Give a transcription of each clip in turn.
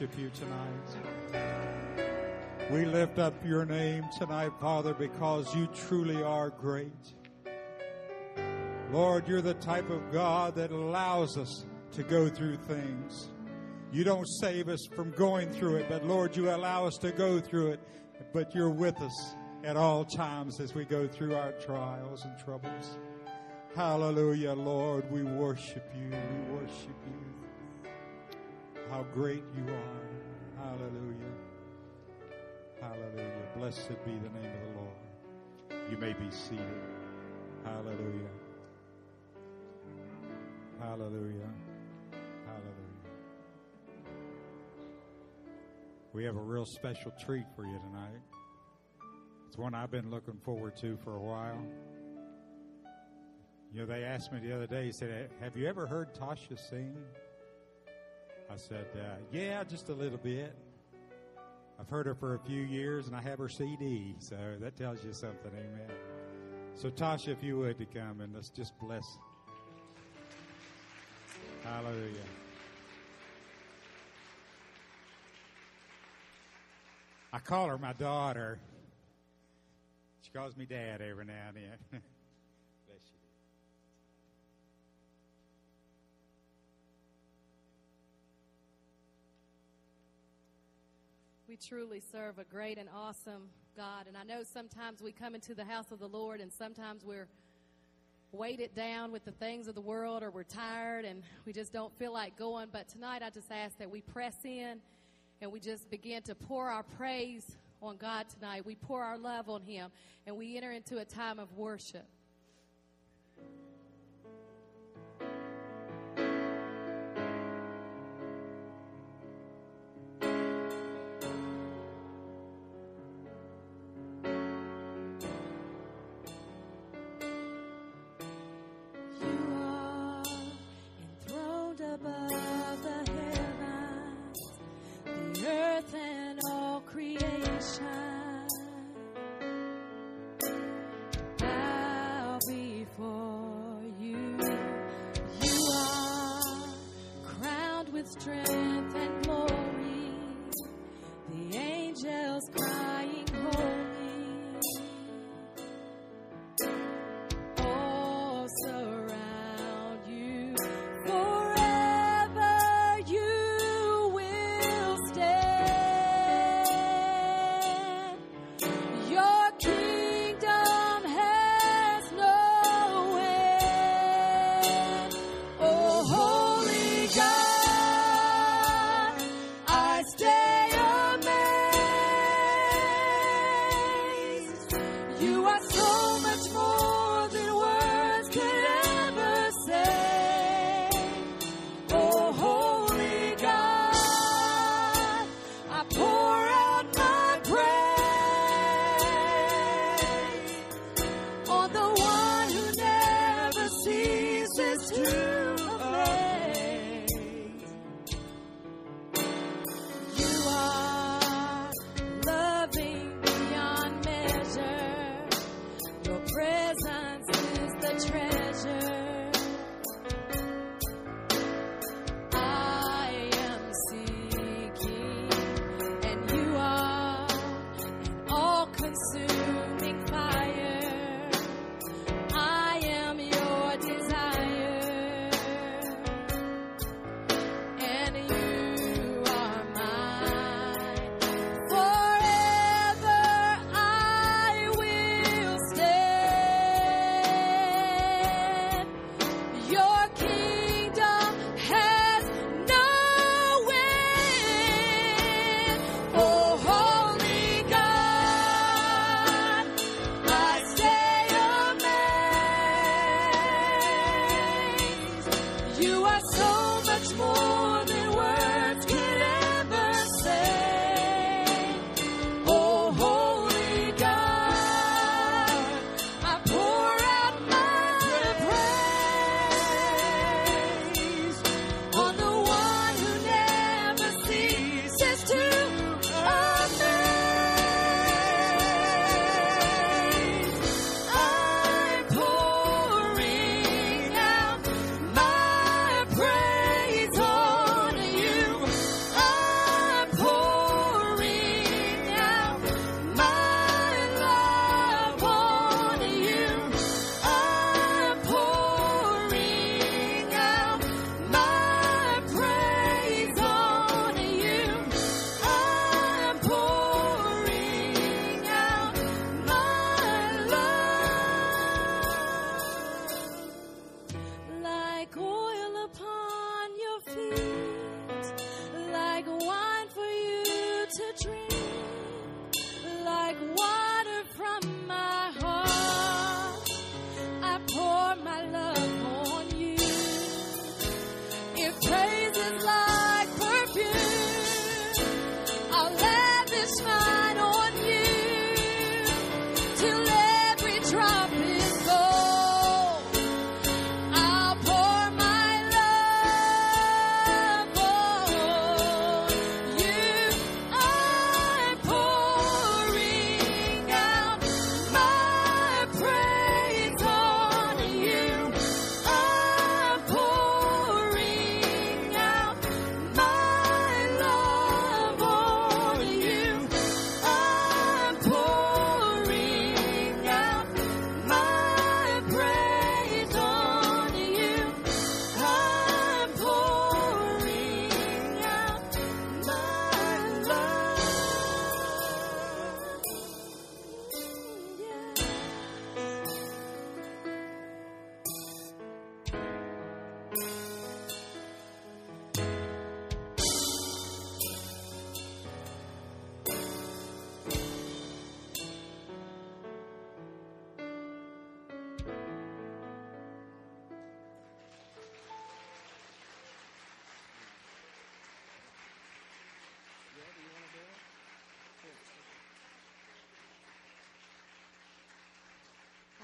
worship you tonight. We lift up your name tonight, Father, because you truly are great. Lord, you're the type of God that allows us to go through things. You don't save us from going through it, but Lord, you allow us to go through it, but you're with us at all times as we go through our trials and troubles. Hallelujah, Lord. We worship you. We worship you. How great you are. Hallelujah. Hallelujah. Blessed be the name of the Lord. You may be seated. Hallelujah. Hallelujah. Hallelujah. We have a real special treat for you tonight. It's one I've been looking forward to for a while. You know, they asked me the other day, he said, Have you ever heard Tasha sing? I said, uh, Yeah, just a little bit. I've heard her for a few years and I have her CD, so that tells you something, amen. So, Tasha, if you would to come and let's just bless. Hallelujah. I call her my daughter. She calls me dad every now and then. We truly serve a great and awesome God. And I know sometimes we come into the house of the Lord and sometimes we're weighted down with the things of the world or we're tired and we just don't feel like going. But tonight I just ask that we press in and we just begin to pour our praise on God tonight. We pour our love on Him and we enter into a time of worship.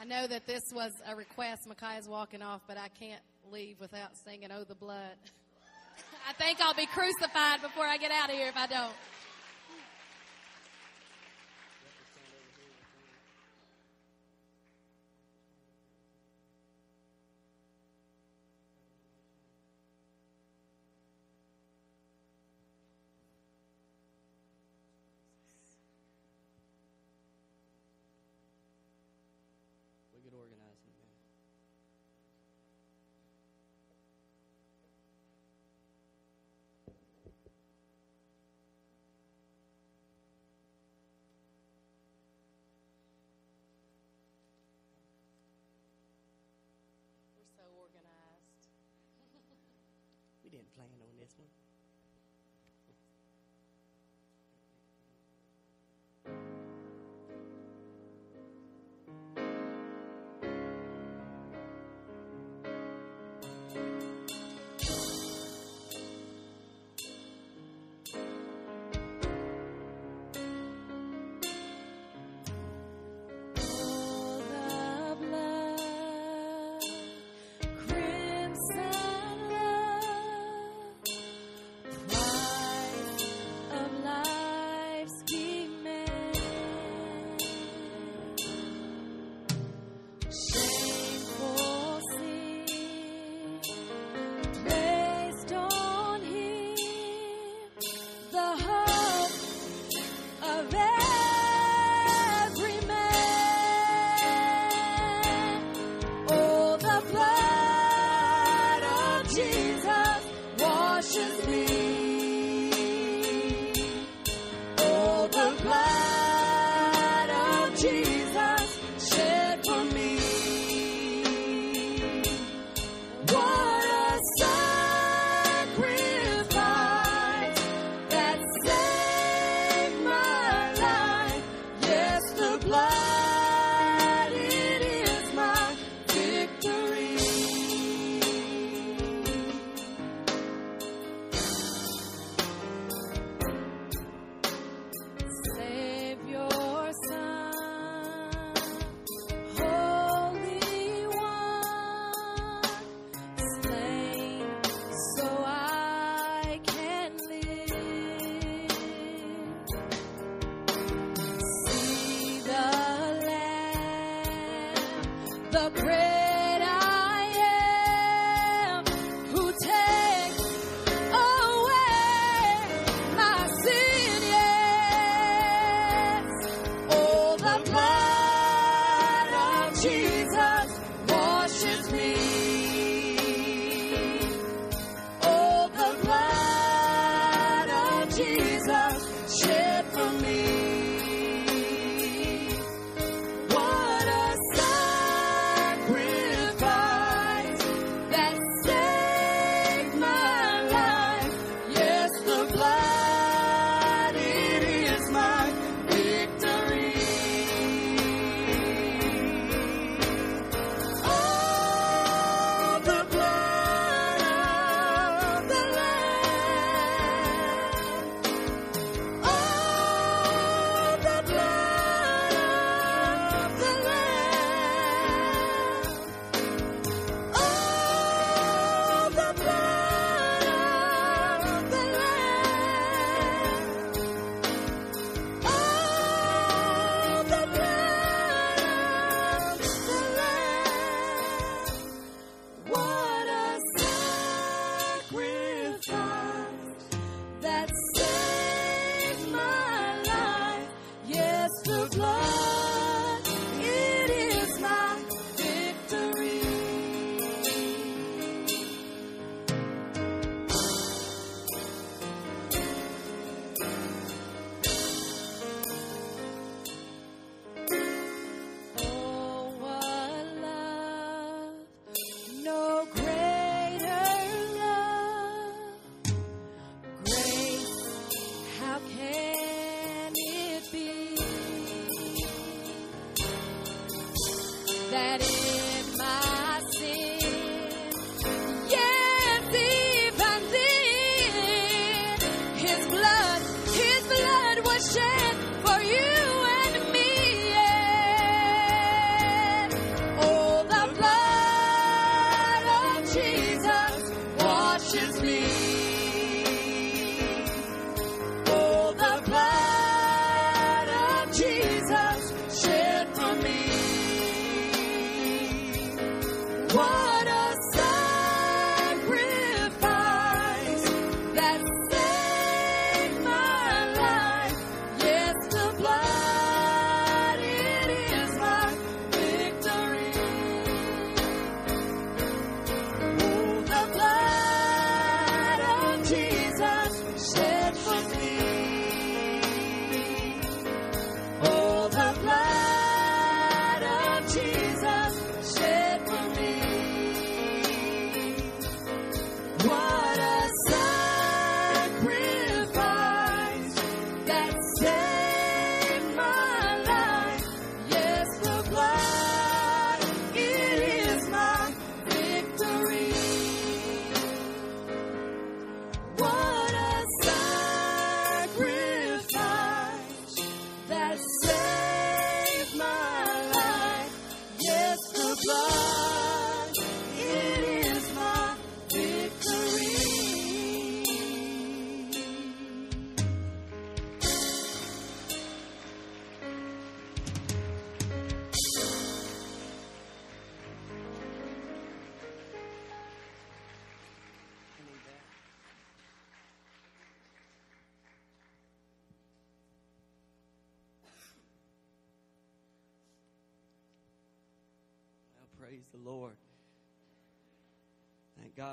Know that this was a request. Micaiah's walking off, but I can't leave without singing Oh the Blood. I think I'll be crucified before I get out of here if I don't. Didn't plan on this one.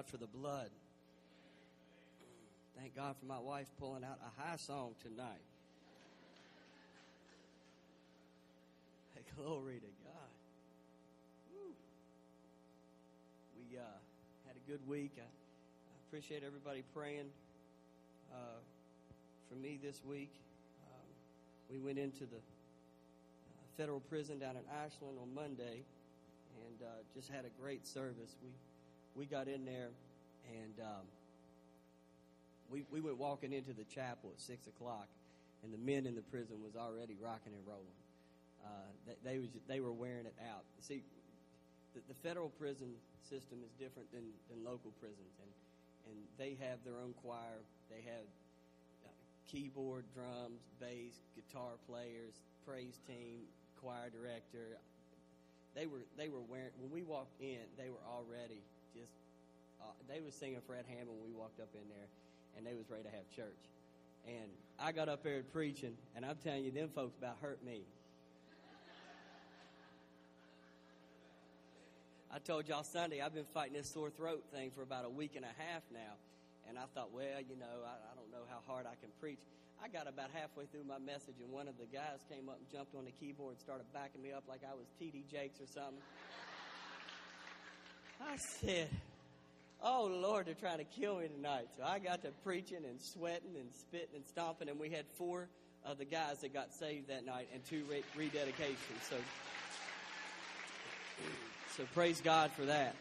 God for the blood. Thank God for my wife pulling out a high song tonight. Hey, glory to God. Woo. We uh, had a good week. I, I appreciate everybody praying uh, for me this week. Um, we went into the uh, federal prison down in Ashland on Monday and uh, just had a great service. We we got in there and um, we we went walking into the chapel at six o'clock, and the men in the prison was already rocking and rolling. Uh, they, they was they were wearing it out. See, the, the federal prison system is different than, than local prisons, and and they have their own choir. They have uh, keyboard, drums, bass, guitar players, praise team, choir director. They were they were wearing when we walked in. They were already just uh, they was singing Fred Hammond when we walked up in there, and they was ready to have church. And I got up there preaching, and I'm telling you, them folks about hurt me. I told y'all Sunday I've been fighting this sore throat thing for about a week and a half now. And I thought, well, you know, I, I don't know how hard I can preach. I got about halfway through my message, and one of the guys came up and jumped on the keyboard and started backing me up like I was T.D. Jakes or something. I said, Oh, Lord, they're trying to kill me tonight. So I got to preaching and sweating and spitting and stomping, and we had four of the guys that got saved that night and two re- rededications. So, so praise God for that.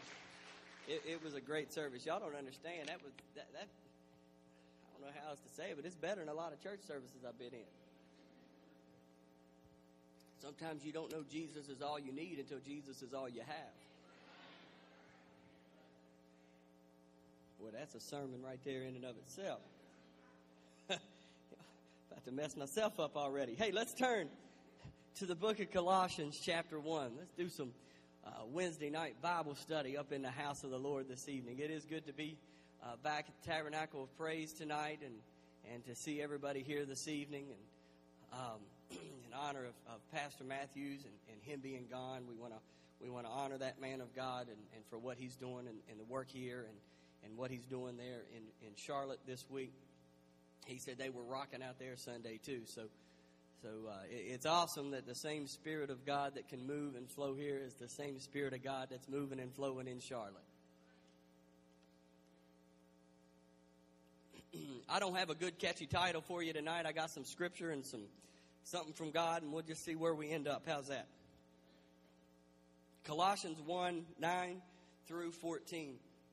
It, it was a great service. Y'all don't understand. That was that, that. I don't know how else to say it, but it's better than a lot of church services I've been in. Sometimes you don't know Jesus is all you need until Jesus is all you have. Well, that's a sermon right there in and of itself. About to mess myself up already. Hey, let's turn to the book of Colossians, chapter 1. Let's do some uh, Wednesday night Bible study up in the house of the Lord this evening. It is good to be uh, back at the Tabernacle of Praise tonight and, and to see everybody here this evening. And um, in honor of, of Pastor Matthews and, and him being gone, we want to we want to honor that man of God and, and for what he's doing and, and the work here and, and what he's doing there in, in Charlotte this week. He said they were rocking out there Sunday too. So, so uh, it, it's awesome that the same Spirit of God that can move and flow here is the same Spirit of God that's moving and flowing in Charlotte. I don't have a good catchy title for you tonight. I got some scripture and some something from God, and we'll just see where we end up. How's that? Colossians 1 9 through 14.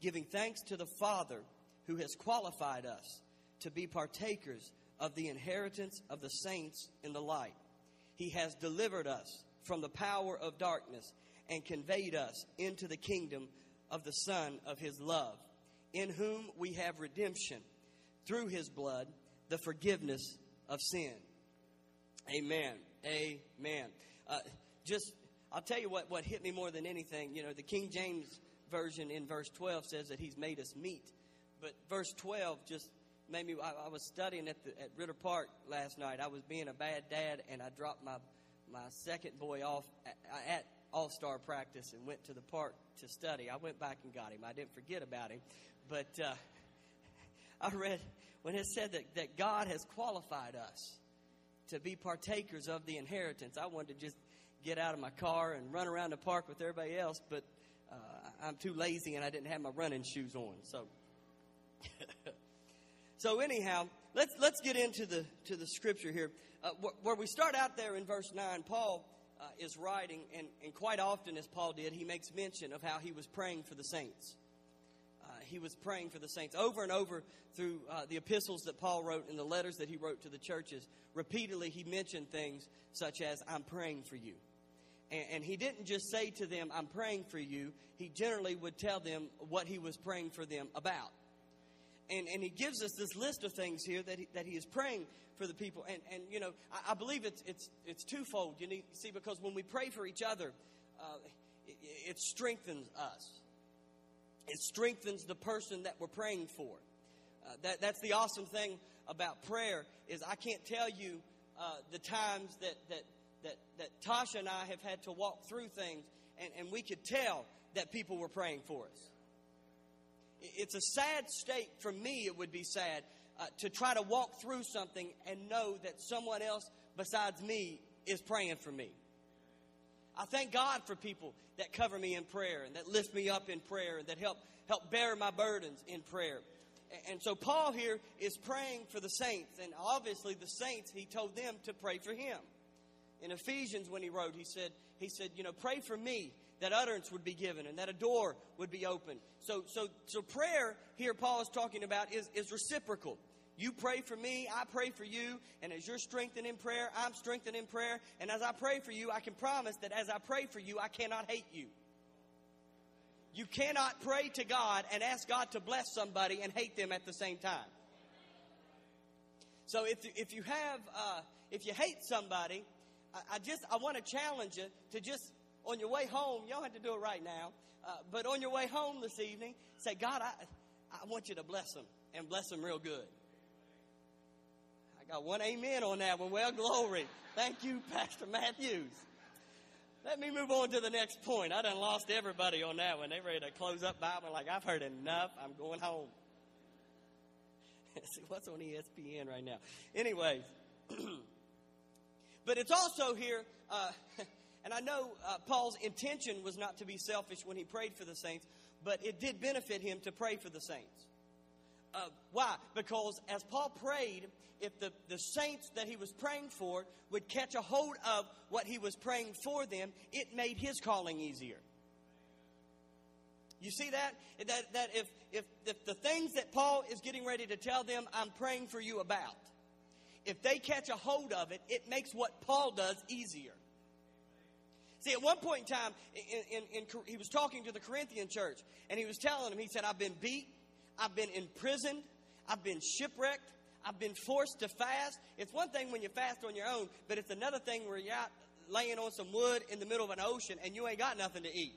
giving thanks to the Father who has qualified us to be partakers of the inheritance of the saints in the light. He has delivered us from the power of darkness and conveyed us into the kingdom of the Son of His love, in whom we have redemption through His blood, the forgiveness of sin. Amen. Amen. Uh, just, I'll tell you what, what hit me more than anything. You know, the King James Version in verse 12 says that He's made us meet. But verse 12 just made me, I, I was studying at, the, at Ritter Park last night. I was being a bad dad and I dropped my, my second boy off at, at All Star practice and went to the park to study. I went back and got him. I didn't forget about him. But uh, I read when it said that, that God has qualified us to be partakers of the inheritance. I wanted to just get out of my car and run around the park with everybody else, but uh, I'm too lazy and I didn't have my running shoes on. So, so anyhow, let's let's get into the to the scripture here, uh, wh- where we start out there in verse nine. Paul uh, is writing, and, and quite often, as Paul did, he makes mention of how he was praying for the saints. Uh, he was praying for the saints over and over through uh, the epistles that Paul wrote and the letters that he wrote to the churches. Repeatedly, he mentioned things such as, I'm praying for you. And, he didn't just say to them, I'm praying for you. He generally would tell them what he was praying for them about. And, and he gives us this list of things here that he, that he is praying for the people. And, and you know, I, I believe it's, it's, it's twofold. You need, see, because when we pray for each other, uh, it, it strengthens us. It strengthens the person that we're praying for. Uh, that, that's the awesome thing about prayer is I can't tell you uh, the times that, that, that, that Tasha and I have had to walk through things, and, and we could tell that people were praying for us. It's a sad state for me, it would be sad, uh, to try to walk through something and know that someone else besides me is praying for me. I thank God for people that cover me in prayer and that lift me up in prayer and that help help bear my burdens in prayer. And so Paul here is praying for the saints, and obviously the saints he told them to pray for him. In Ephesians, when he wrote, he said, he said, you know, pray for me that utterance would be given and that a door would be opened. So, so, so prayer here Paul is talking about is, is reciprocal. You pray for me, I pray for you, and as you're strengthened in prayer, I'm strengthened in prayer. And as I pray for you, I can promise that as I pray for you, I cannot hate you. You cannot pray to God and ask God to bless somebody and hate them at the same time. So if, if you have, uh, if you hate somebody, I, I just, I want to challenge you to just, on your way home, don't have to do it right now, uh, but on your way home this evening, say, God, I, I want you to bless them and bless them real good. I got one amen on that one. Well, glory. Thank you, Pastor Matthews. Let me move on to the next point. I done lost everybody on that one. They ready to close up Bible like I've heard enough. I'm going home. See what's on ESPN right now. Anyways, but it's also here, uh, and I know uh, Paul's intention was not to be selfish when he prayed for the saints, but it did benefit him to pray for the saints. Uh, why? Because as Paul prayed, if the, the saints that he was praying for would catch a hold of what he was praying for them, it made his calling easier. You see that? That, that if, if, if the things that Paul is getting ready to tell them, I'm praying for you about, if they catch a hold of it, it makes what Paul does easier. See, at one point in time, in, in, in, he was talking to the Corinthian church, and he was telling them, he said, I've been beat, I've been imprisoned, I've been shipwrecked, I've been forced to fast. It's one thing when you fast on your own, but it's another thing where you're out laying on some wood in the middle of an ocean and you ain't got nothing to eat.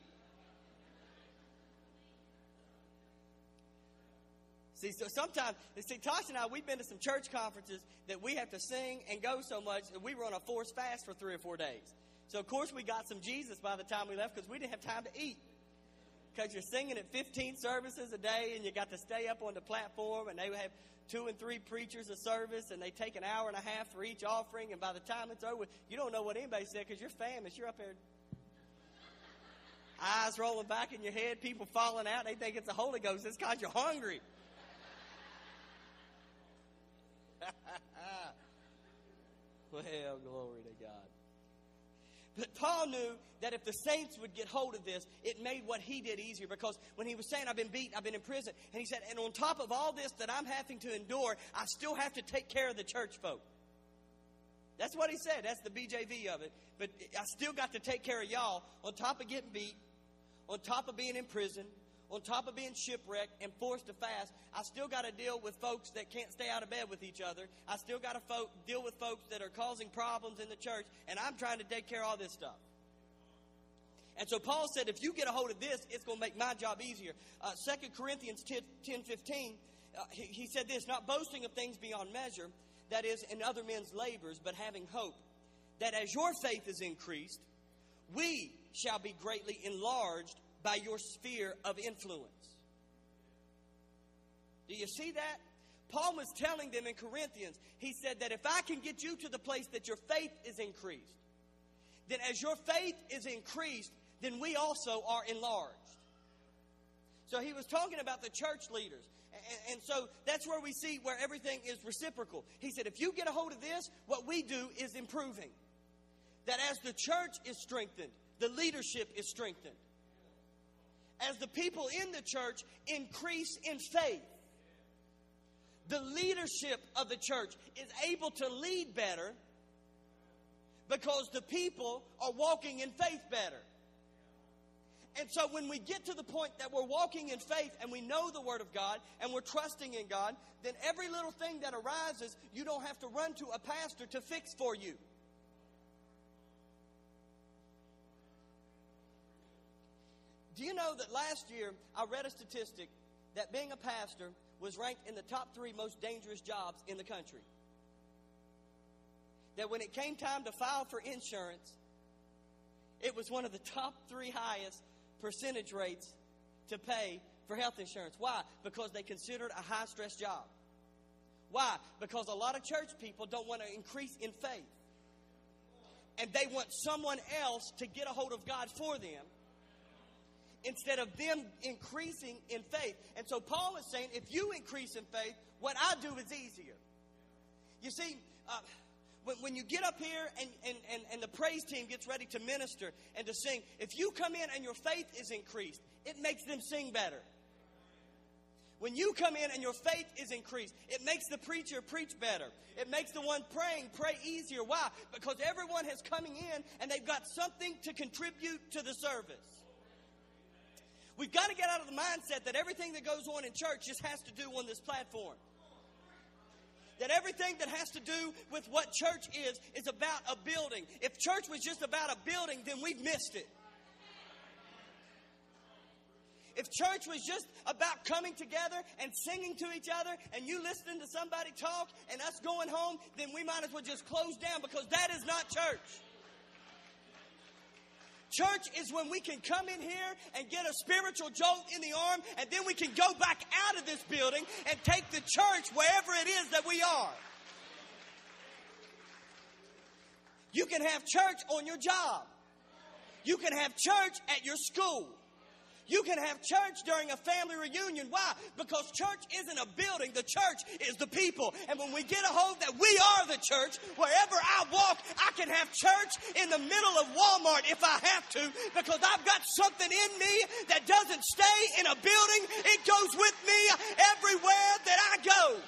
See, so sometimes, see, Tosh and I, we've been to some church conferences that we have to sing and go so much that we were on a forced fast for three or four days. So, of course, we got some Jesus by the time we left because we didn't have time to eat. Because you're singing at 15 services a day and you got to stay up on the platform and they have two and three preachers a service and they take an hour and a half for each offering. And by the time it's over, you don't know what anybody said because you're famished. You're up there eyes rolling back in your head, people falling out. They think it's the Holy Ghost. It's because you're hungry. Well, glory to God. But Paul knew that if the saints would get hold of this, it made what he did easier because when he was saying, I've been beaten, I've been in prison, and he said, and on top of all this that I'm having to endure, I still have to take care of the church folk. That's what he said. That's the BJV of it. But I still got to take care of y'all on top of getting beat, on top of being in prison, on top of being shipwrecked and forced to fast, I still got to deal with folks that can't stay out of bed with each other. I still got to fo- deal with folks that are causing problems in the church, and I'm trying to take care of all this stuff. And so Paul said, if you get a hold of this, it's going to make my job easier. Uh, 2 Corinthians 10, 10 15, uh, he, he said this, not boasting of things beyond measure, that is, in other men's labors, but having hope, that as your faith is increased, we shall be greatly enlarged by your sphere of influence. Do you see that? Paul was telling them in Corinthians, he said that if I can get you to the place that your faith is increased, then as your faith is increased, then we also are enlarged. So he was talking about the church leaders. And, so that's where we see where everything is reciprocal. He said, if you get a hold of this, what we do is improving. That as the church is strengthened, the leadership is strengthened. As the people in the church increase in faith, the leadership of the church is able to lead better because the people are walking in faith better. And so when we get to the point that we're walking in faith and we know the Word of God and we're trusting in God, then every little thing that arises, you don't have to run to a pastor to fix for you. Do you know that last year I read a statistic that being a pastor was ranked in the top three most dangerous jobs in the country? That when it came time to file for insurance, it was one of the top three highest percentage rates to pay for health insurance. Why? Because they considered a high stress job. Why? Because a lot of church people don't want to increase in faith. And they want someone else to get a hold of God for them instead of them increasing in faith. And so Paul is saying if you increase in faith, what I do is easier. You see, uh, when, when you get up here and, and, and, and the praise team gets ready to minister and to sing, if you come in and your faith is increased, it makes them sing better. When you come in and your faith is increased, it makes the preacher preach better. It makes the one praying pray easier. Why? Because everyone has coming in and they've got something to contribute to the service. We've got to get out of the mindset that everything that goes on in church just has to do on this platform that everything that has to do with what church is is about a building. If church was just about a building, then we've missed it. If church was just about coming together and singing to each other and you listening to somebody talk and us going home, then we might as well just close down because that is not church. Church is when we can come in here and get a spiritual jolt in the arm, and then we can go back out of this building and take the church wherever it is that we are. You can have church on your job. You can have church at your school. You can have church during a family reunion. Why? Because church isn't a building, the church is the people. And when we get a hold that we are the church, wherever I walk, I can have church in the middle of Walmart if I have to, because I've got something in me that doesn't stay in a building, it goes with me everywhere that I go.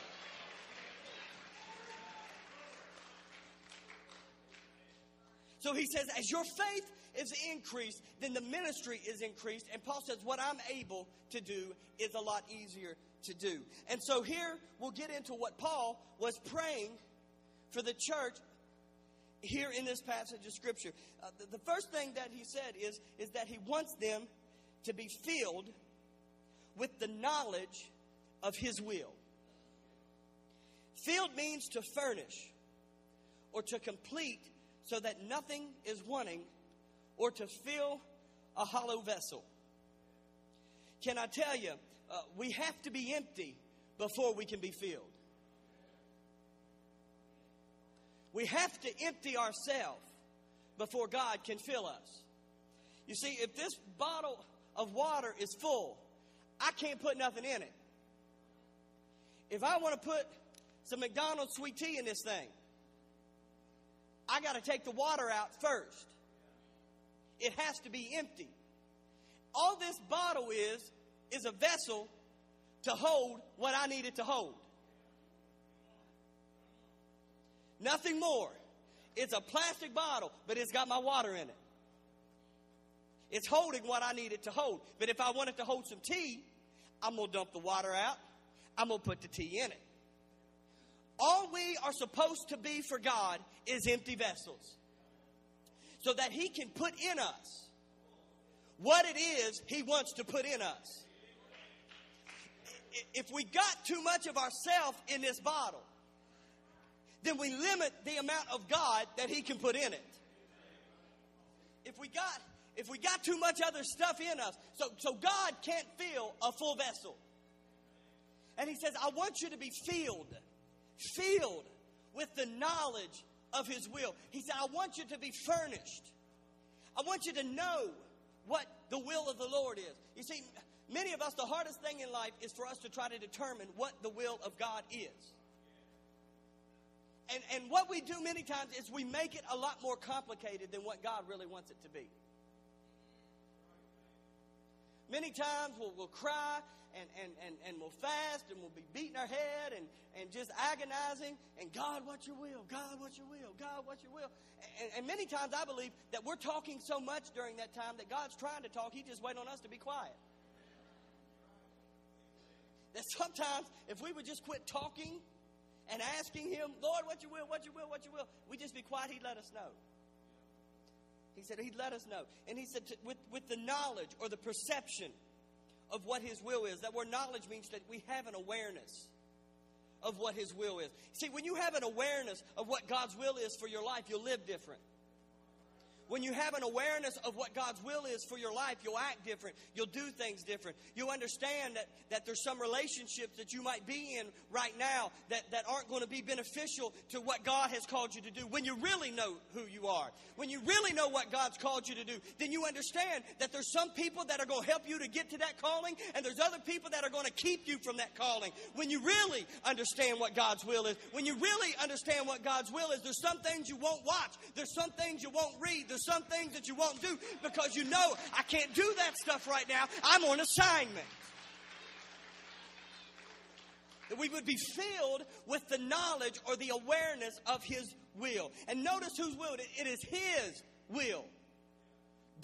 So he says, as your faith is increased, then the ministry is increased. And Paul says, What I'm able to do is a lot easier to do. And so here we'll get into what Paul was praying for the church here in this passage of Scripture. Uh, the, the first thing that he said is, is that he wants them to be filled with the knowledge of his will. Filled means to furnish or to complete so that nothing is wanting or to fill a hollow vessel. Can I tell you, uh, we have to be empty before we can be filled. We have to empty ourselves before God can fill us. You see, if this bottle of water is full, I can't put nothing in it. If I want to put some McDonald's sweet tea in this thing, I got to take the water out first. It has to be empty. All this bottle is, is a vessel to hold what I need it to hold. Nothing more. It's a plastic bottle, but it's got my water in it. It's holding what I need it to hold. But if I wanted to hold some tea, I'm going to dump the water out. I'm going to put the tea in it. All we are supposed to be for God is empty vessels. So that He can put in us what it is He wants to put in us. If we got too much of ourself in this bottle, then we limit the amount of God that He can put in it. If we got if we got too much other stuff in us, so so God can't fill a full vessel. And He says, I want you to be filled, filled with the knowledge of His will. He said, I want you to be furnished. I want you to know what the will of the Lord is. You see, many of us, the hardest thing in life is for us to try to determine what the will of God is. And, and what we do many times is we make it a lot more complicated than what God really wants it to be. Many times we'll, we'll cry and, and, and, and we'll fast and we'll be beating our head and, and just agonizing. And God, what's your will? God, what's your will? God, what's your will? And, and many times I believe that we're talking so much during that time that God's trying to talk. He just waiting on us to be quiet. That sometimes if we would just quit talking and asking Him, Lord, what you will, what you will, what you will, we just be quiet, He'd let us know. He said He'd let us know. And He said, with, with the knowledge or the perception of what His will is, that word knowledge means that we have an awareness of what His will is. See, when you have an awareness of what God's will is for your life, you'll live different when you have an awareness of what God's will is for your life, you'll act different. You'll do things different. You'll understand that, that there's some relationships that you might be in right now that, that aren't going to be beneficial to what God has called you to do. When you really know who you are, when you really know what God's called you to do, then you understand that there's some people that are going to help you to get to that calling, and there's other people that are going to keep you from that calling. When you really understand what God's will is, when you really understand what God's will is, there's some things you won't watch, there's some things you won't read, there's some things that you won't do because you know I can't do that stuff right now. I'm on assignment. That we would be filled with the knowledge or the awareness of His will. And notice whose will? It is His will.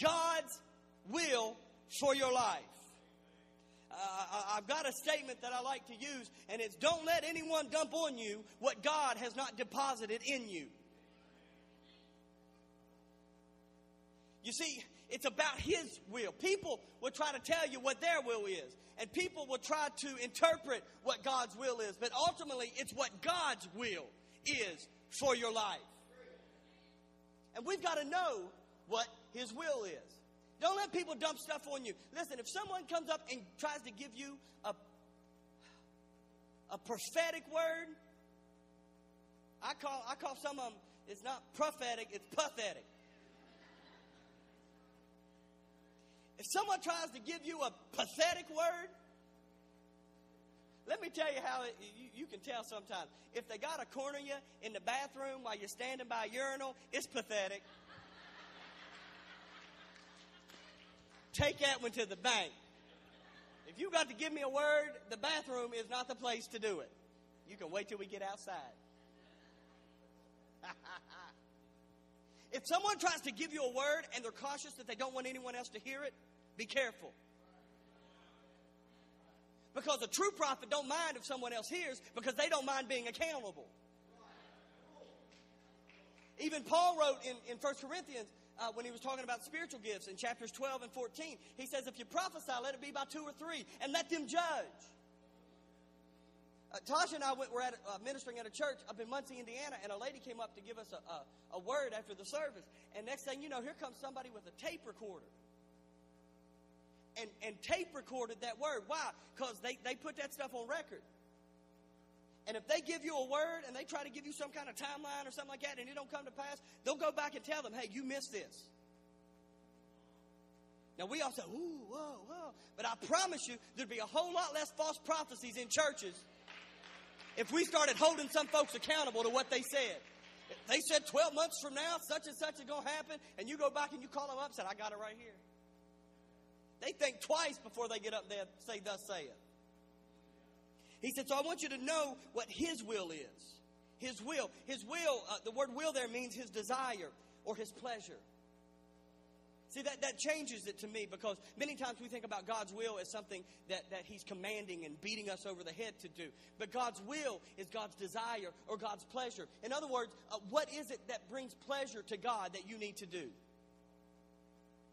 God's will for your life. Uh, I've got a statement that I like to use, and it's don't let anyone dump on you what God has not deposited in you. You see, it's about His will. People will try to tell you what their will is, and people will try to interpret what God's will is, but ultimately, it's what God's will is for your life. And we've got to know what His will is. Don't let people dump stuff on you. Listen, if someone comes up and tries to give you a, a prophetic word, I call, I call some of them, it's not prophetic, it's pathetic. If someone tries to give you a pathetic word, let me tell you how it, you, you, can tell sometimes. If they got a corner you in the bathroom while you're standing by a urinal, it's pathetic. Take that one to the bank. If you got to give me a word, the bathroom is not the place to do it. You can wait till we get outside. if someone tries to give you a word and they're cautious that they don't want anyone else to hear it, be careful. Because a true prophet don't mind if someone else hears because they don't mind being accountable. Even Paul wrote in, in 1 Corinthians uh, when he was talking about spiritual gifts in chapters 12 and 14, he says, If you prophesy, let it be by two or three, and let them judge. Uh, and I went, were at, uh, ministering at a church up in Muncie, Indiana, and a lady came up to give us a, a, a word after the service. And next thing you know, here comes somebody with a tape recorder and, and tape recorded that word. Why? Because they, they put that stuff on record. And if they give you a word and they try to give you some kind of timeline or something like that and it don't come to pass, they'll go back and tell them, hey, you missed this. Now we all say, ooh, whoa, whoa. But I promise you, there'd be a whole lot less false prophecies in churches if we started holding some folks accountable to what they said. They said 12 months from now, such and such is going to happen, and you go back and you call them up and say, I got it right here. They think twice before they get up there say, Thus saith. He said, So I want you to know what His will is. His will. His will, uh, the word will there means His desire or His pleasure. See, that, that changes it to me because many times we think about God's will as something that, that He's commanding and beating us over the head to do. But God's will is God's desire or God's pleasure. In other words, uh, what is it that brings pleasure to God that you need to do?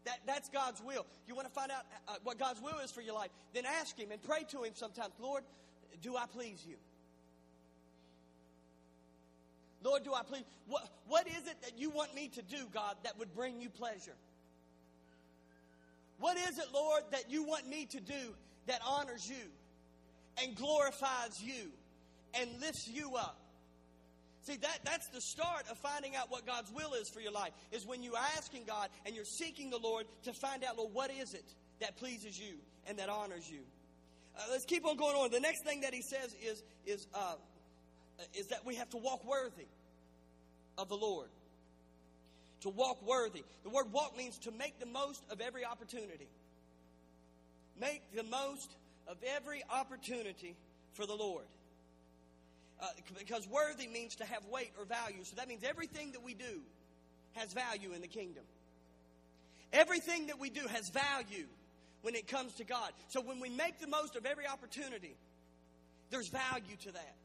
That, that's God's will. You want to find out uh, what God's will is for your life? Then ask Him and pray to Him sometimes. Lord, do I please you? Lord, do I please? What, what is it that you want me to do, God, that would bring you pleasure? What is it, Lord, that you want me to do that honors you and glorifies you and lifts you up? See, that, that's the start of finding out what God's will is for your life, is when you're asking God and you're seeking the Lord to find out, Lord, what is it that pleases you and that honors you? Uh, let's keep on going on. The next thing that he says is, is, uh, is that we have to walk worthy of the Lord to walk worthy. The word walk means to make the most of every opportunity. Make the most of every opportunity for the Lord. Uh, because worthy means to have weight or value. So that means everything that we do has value in the kingdom. Everything that we do has value when it comes to God. So when we make the most of every opportunity, there's value to that.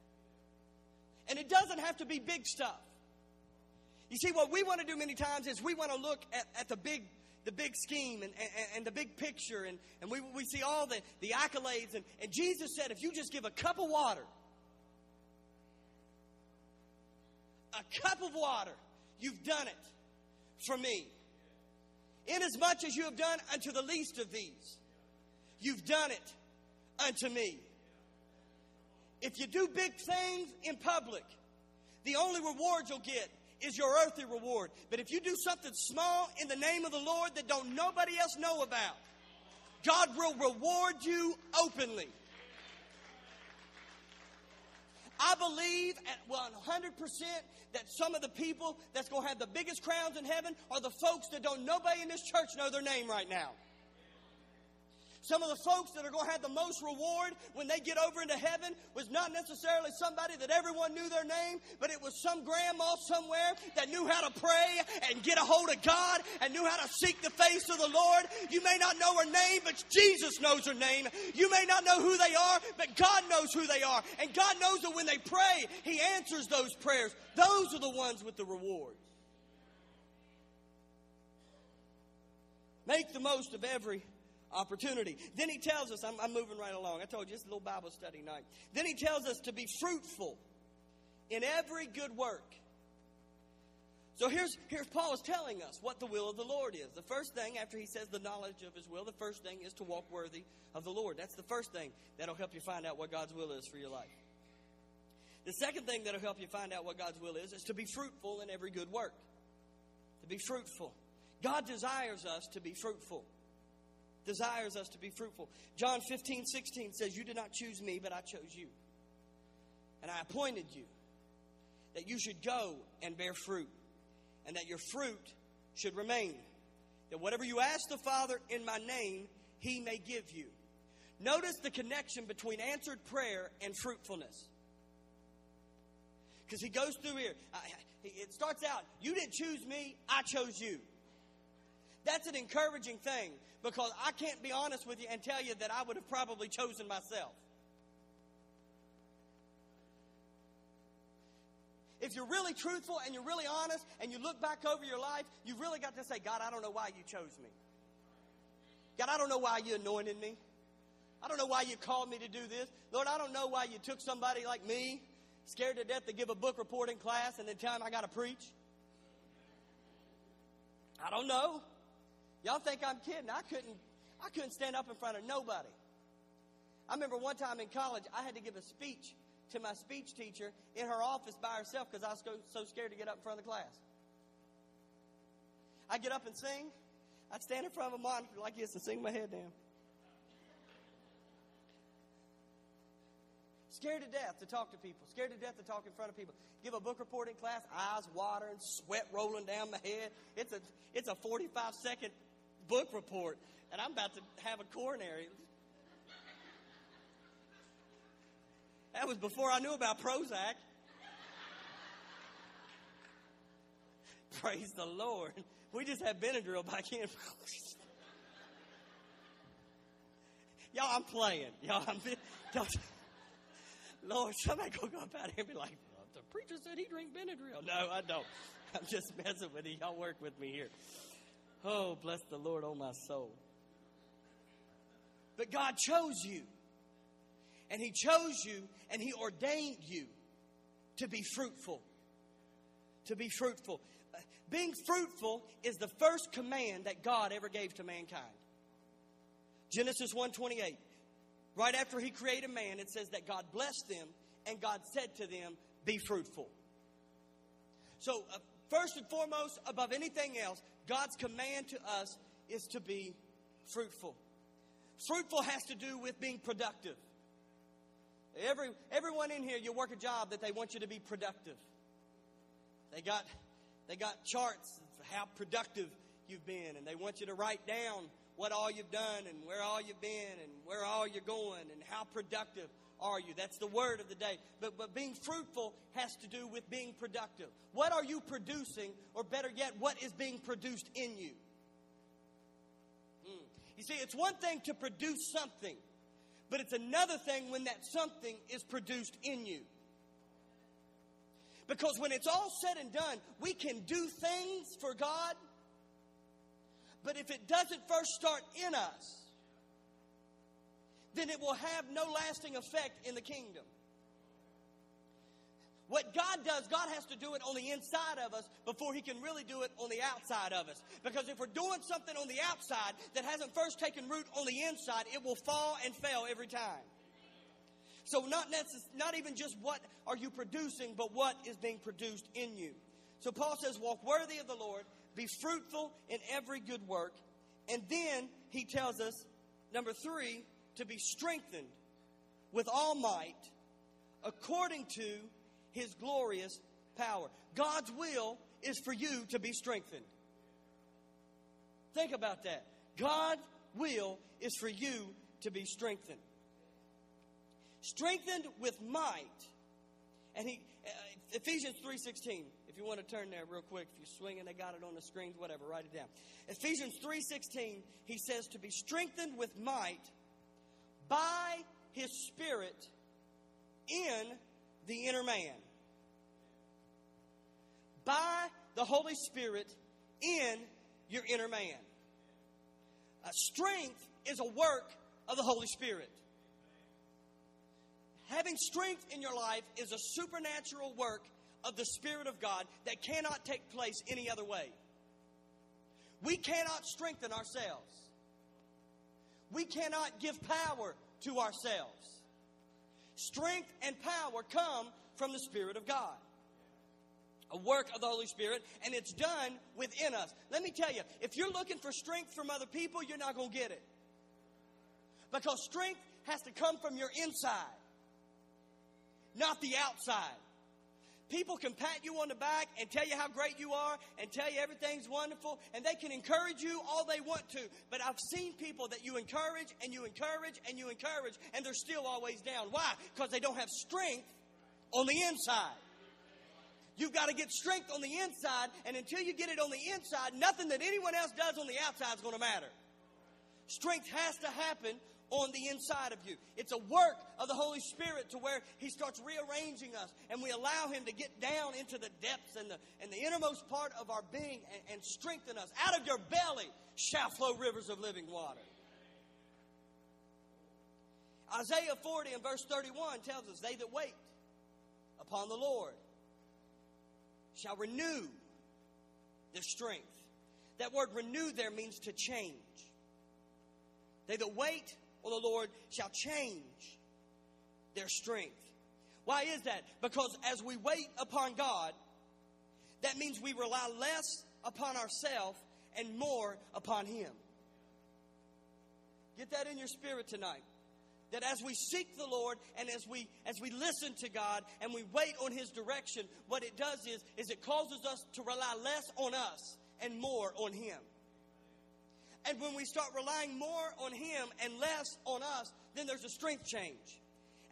And it doesn't have to be big stuff. You see, what we want to do many times is we want to look at, at the big the big scheme and, and, and, the big picture, and, and we, we see all the, the accolades. And, and Jesus said, if you just give a cup of water, a cup of water, you've done it for me. Inasmuch as you have done unto the least of these, you've done it unto me. If you do big things in public, the only reward you'll get is your earthly reward. But if you do something small in the name of the Lord that don't nobody else know about, God will reward you openly. I believe at 100% that some of the people that's going to have the biggest crowns in heaven are the folks that don't nobody in this church know their name right now. Some of the folks that are going to have the most reward when they get over into heaven was not necessarily somebody that everyone knew their name, but it was some grandma somewhere that knew how to pray and get a hold of God and knew how to seek the face of the Lord. You may not know her name, but Jesus knows her name. You may not know who they are, but God knows who they are. And God knows that when they pray, He answers those prayers. Those are the ones with the rewards. Make the most of every opportunity. Then he tells us, I'm, I'm, moving right along. I told you it's a little Bible study night. Then he tells us to be fruitful in every good work. So here's, here's Paul is telling us what the will of the Lord is. The first thing, after he says the knowledge of his will, the first thing is to walk worthy of the Lord. That's the first thing that'll help you find out what God's will is for your life. The second thing that'll help you find out what God's will is is to be fruitful in every good work. To be fruitful. God desires us to be fruitful desires us to be fruitful. John 15, 16 says, You did not choose me, but I chose you. And I appointed you that you should go and bear fruit, and that your fruit should remain. That whatever you ask the Father in my name, he may give you. Notice the connection between answered prayer and fruitfulness. Because he goes through here. It starts out, You didn't choose me, I chose you. That's an encouraging thing because I can't be honest with you and tell you that I would have probably chosen myself. If you're really truthful and you're really honest and you look back over your life, you've really got to say, God, I don't know why you chose me. God, I don't know why you anointed me. I don't know why you called me to do this. Lord, I don't know why you took somebody like me, scared to death to give a book reporting class and then tell him I got to preach. I don't know. Y'all think I'm kidding? I couldn't, I couldn't stand up in front of nobody. I remember one time in college, I had to give a speech to my speech teacher in her office by herself because I was so scared to get up in front of the class. I'd get up and sing. I'd stand in front of a monitor like this and sing my head down. Scared to death to talk to people. Scared to death to talk in front of people. Give a book report in class, eyes watering, sweat rolling down my head. It's a, it's a 45 second book report, and I'm about to have a coronary. That was before I knew about Prozac. Praise the Lord. We just had Benadryl back in. Y'all, I'm playing. Y'all, I'm. Y'all, Lord, somebody go up out here and be like, the preacher said he drink Benadryl. No, I don't. I'm just messing with you. Y'all work with me here. Oh, bless the Lord, oh my soul. But God chose you. And He chose you and He ordained you to be fruitful. To be fruitful. Being fruitful is the first command that God ever gave to mankind. Genesis 1:28. Right after he created man, it says that God blessed them and God said to them, "Be fruitful." So, uh, first and foremost, above anything else, God's command to us is to be fruitful. Fruitful has to do with being productive. Every, everyone in here, you work a job that they want you to be productive. They got, they got charts of how productive you've been, and they want you to write down what all you've done and where all you've been and where all you're going and how productive are you. That's the word of the day. But, but being fruitful has to do with being productive. What are you producing, or better yet, what is being produced in you? Mm. You see, it's one thing to produce something, but it's another thing when that something is produced in you. Because when it's all said and done, we can do things for God but if it doesn't first start in us, then it will have no lasting effect in the kingdom. What God does, God has to do it on the inside of us before He can really do it on the outside of us. Because if we're doing something on the outside that hasn't first taken root on the inside, it will fall and fail every time. So, not, necess- not even just what are you producing, but what is being produced in you. So, Paul says, Walk worthy of the Lord be fruitful in every good work. And then he tells us, number three, to be strengthened with all might according to his glorious power. God's will is for you to be strengthened. Think about that. God's will is for you to be strengthened. Strengthened with might. And he uh, Ephesians 3:16 If you want to turn there real quick, if you're swinging, they got it on the screens, whatever, write it down. Ephesians 3:16, he says to be strengthened with might by his spirit in the inner man. By the Holy Spirit in your inner man. Uh, strength is a work of the Holy Spirit. Having strength in your life is a supernatural work of the Spirit of God that cannot take place any other way. We cannot strengthen ourselves. We cannot give power to ourselves. Strength and power come from the Spirit of God. A work of the Holy Spirit, and it's done within us. Let me tell you, if you're looking for strength from other people, you're not going to get it. Because strength has to come from your inside, not the outside. People can pat you on the back and tell you how great you are and tell you everything's wonderful and they can encourage you all they want to. But I've seen people that you encourage and you encourage and you encourage and they're still always down. Why? Because they don't have strength on the inside. You've got to get strength on the inside, and until you get it on the inside, nothing that anyone else does on the outside is going to matter. Strength has to happen on the inside of you. It's a work of the Holy Spirit to where He starts rearranging us and we allow Him to get down into the depths and the, and the innermost part of our being and, and strengthen us. Out of your belly shall flow rivers of living water. Isaiah 40 and verse 31 tells us, They that wait upon the Lord shall renew their strength. That word renew there means to change. They that wait or the Lord shall change their strength. Why is that? Because as we wait upon God, that means we rely less upon ourselves and more upon Him. Get that in your spirit tonight. that as we seek the Lord and as we as we listen to God and we wait on his direction, what it does is is it causes us to rely less on us and more on him. And when we start relying more on him and less on us, then there's a strength change.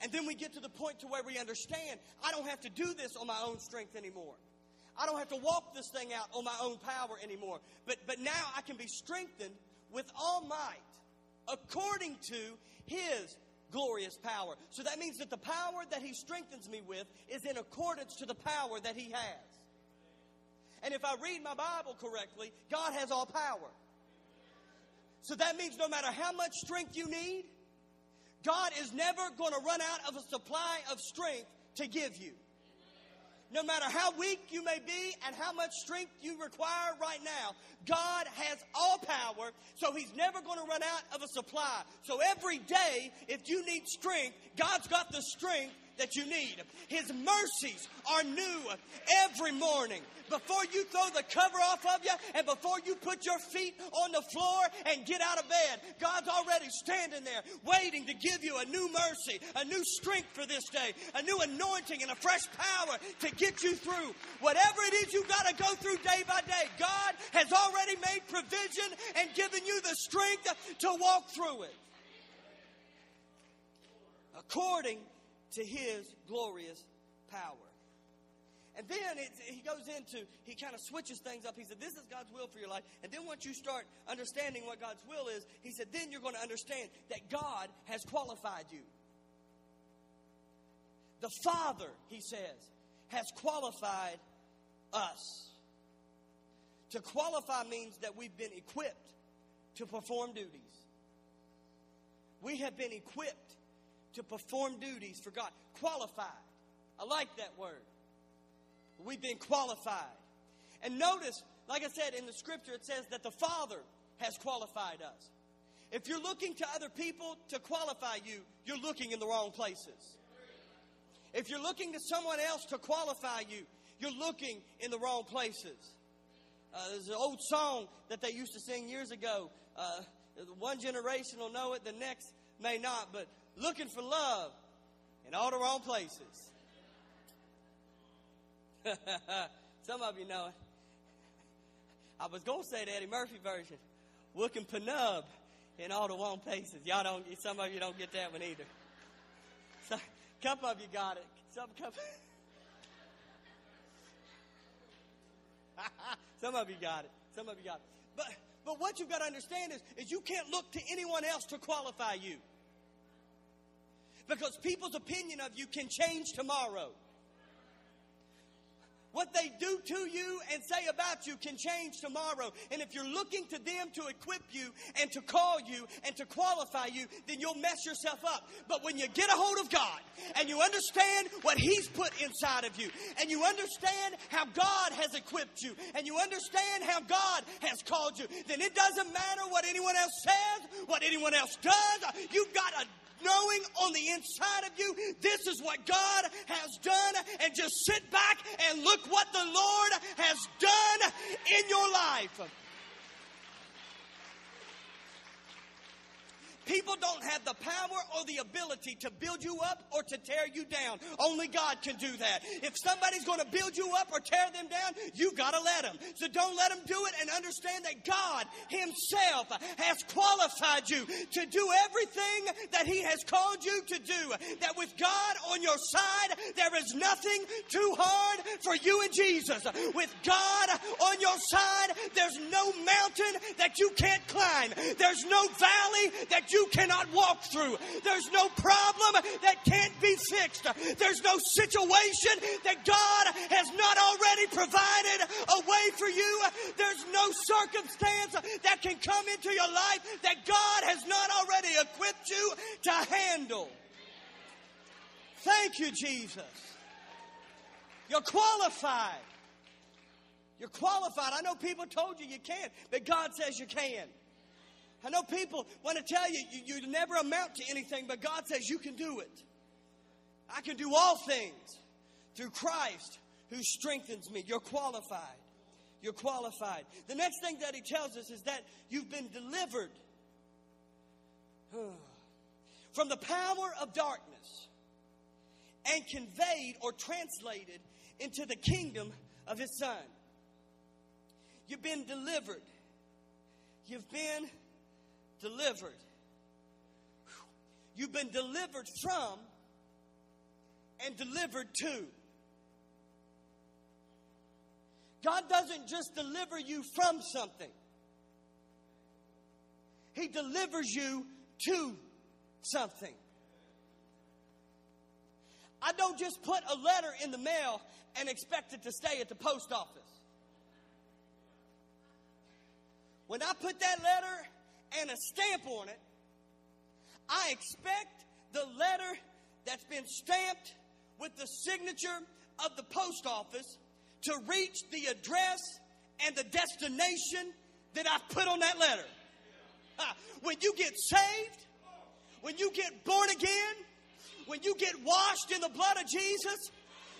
And then we get to the point to where we understand I don't have to do this on my own strength anymore. I don't have to walk this thing out on my own power anymore. But but now I can be strengthened with all might according to his glorious power. So that means that the power that he strengthens me with is in accordance to the power that he has. And if I read my Bible correctly, God has all power. So that means no matter how much strength you need, God is never going to run out of a supply of strength to give you. No matter how weak you may be and how much strength you require right now, God has all power, so He's never going to run out of a supply. So every day, if you need strength, God's got the strength that you need. His mercies are new every morning. Before you throw the cover off of you and before you put your feet on the floor and get out of bed, God's already standing there waiting to give you a new mercy, a new strength for this day, a new anointing and a fresh power to get you through. Whatever it is you've got to go through day by day, God has already made provision and given you the strength to walk through it. According to his glorious power. And then it, he goes into, he kind of switches things up. He said, This is God's will for your life. And then once you start understanding what God's will is, he said, Then you're going to understand that God has qualified you. The Father, he says, has qualified us. To qualify means that we've been equipped to perform duties. We have been equipped to perform duties for God. Qualified. I like that word. We've been qualified. And notice, like I said in the scripture, it says that the Father has qualified us. If you're looking to other people to qualify you, you're looking in the wrong places. If you're looking to someone else to qualify you, you're looking in the wrong places. Uh, there's an old song that they used to sing years ago. Uh, one generation will know it, the next may not, but looking for love in all the wrong places. Some of you know it. I was going to say the Eddie Murphy version, looking for nub in all the wrong places. Y'all don't. Some of you don't get that one either. So, couple of you got it. Some couple. Some of you got it. Some of you got it. But but what you've got to understand is, is you can't look to anyone else to qualify you. Because people's opinion of you can change tomorrow. What they do to you and say about you can change tomorrow. And if you're looking to them to equip you and to call you and to qualify you, then you'll mess yourself up. But when you get a hold of God and you understand what He's put inside of you and you understand how God has equipped you and you understand how God has called you, then it doesn't matter what anyone else says, what anyone else does. You've got a knowing on the inside of you this is what God has done, and just sit back and look what the Lord has done in your life. People don't have the power or the ability to build you up or to tear you down. Only God can do that. If somebody's going to build you up or tear them down, you got to let them. So don't let them do it and understand that God Himself has qualified you to do everything that He has called you to do. That with God on your side, there is nothing too hard for you and Jesus. With God on your side, there's no mountain that you can't climb. There's no valley that you you cannot walk through. There's no problem that can't be fixed. There's no situation that God has not already provided a way for you. There's no circumstance that can come into your life that God has not already equipped you to handle. Thank you, Jesus. You're qualified. You're qualified. I know people told you you can't, but God says you can. I know people want to tell you, you, you never amount to anything, but God says you can do it. I can do all things through Christ who strengthens me. You're qualified. You're qualified. The next thing that he tells us is that you've been delivered. from the power of darkness and conveyed or translated into the kingdom of his son. You've been delivered. You've been delivered. You've been delivered from and delivered to. God doesn't just deliver you from something, He delivers you to something. I don't just put a letter in the mail and expect it to stay at the post office. When I put that letter and a stamp on it, I expect the letter that's been stamped with the signature of the post office to reach the address and the destination that I've put on that letter. When you get saved, when you get born again, when you get washed in the blood of Jesus,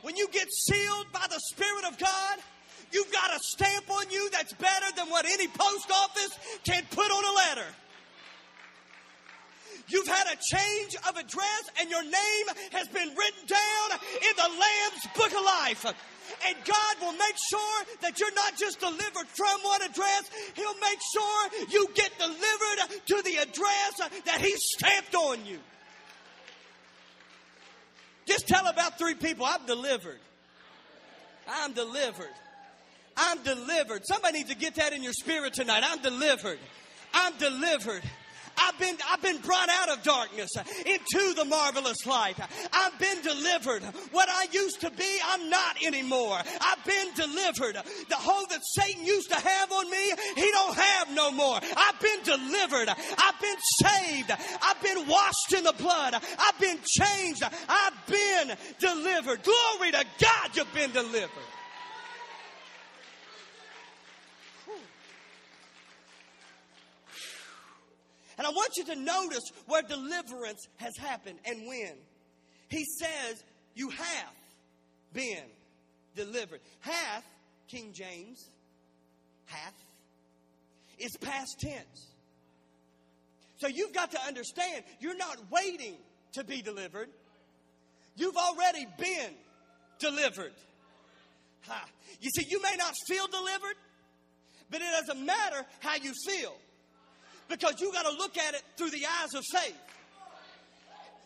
when you get sealed by the Spirit of God, you've got a stamp on you that's better than what any post office can put on a letter. You've had a change of address and your name has been written down in the Lamb's Book of Life. And God will make sure that you're not just delivered from one address, He'll make sure you get delivered to the address that He stamped on you. Just tell about three people, I'm delivered. I'm delivered. I'm delivered. Somebody needs to get that in your spirit tonight. I'm delivered. I'm delivered. I've been, I've been brought out of darkness into the marvelous light. I've been delivered. What I used to be, I'm not anymore. I've been delivered. The hold that Satan used to have on me, he don't have no more. I've been delivered. I've been saved. I've been washed in the blood. I've been changed. I've been delivered. Glory to God, you've been delivered. And I want you to notice where deliverance has happened and when. He says, You have been delivered. Hath, King James, hath, is past tense. So you've got to understand, you're not waiting to be delivered. You've already been delivered. Ha. You see, you may not feel delivered, but it doesn't matter how you feel because you got to look at it through the eyes of faith.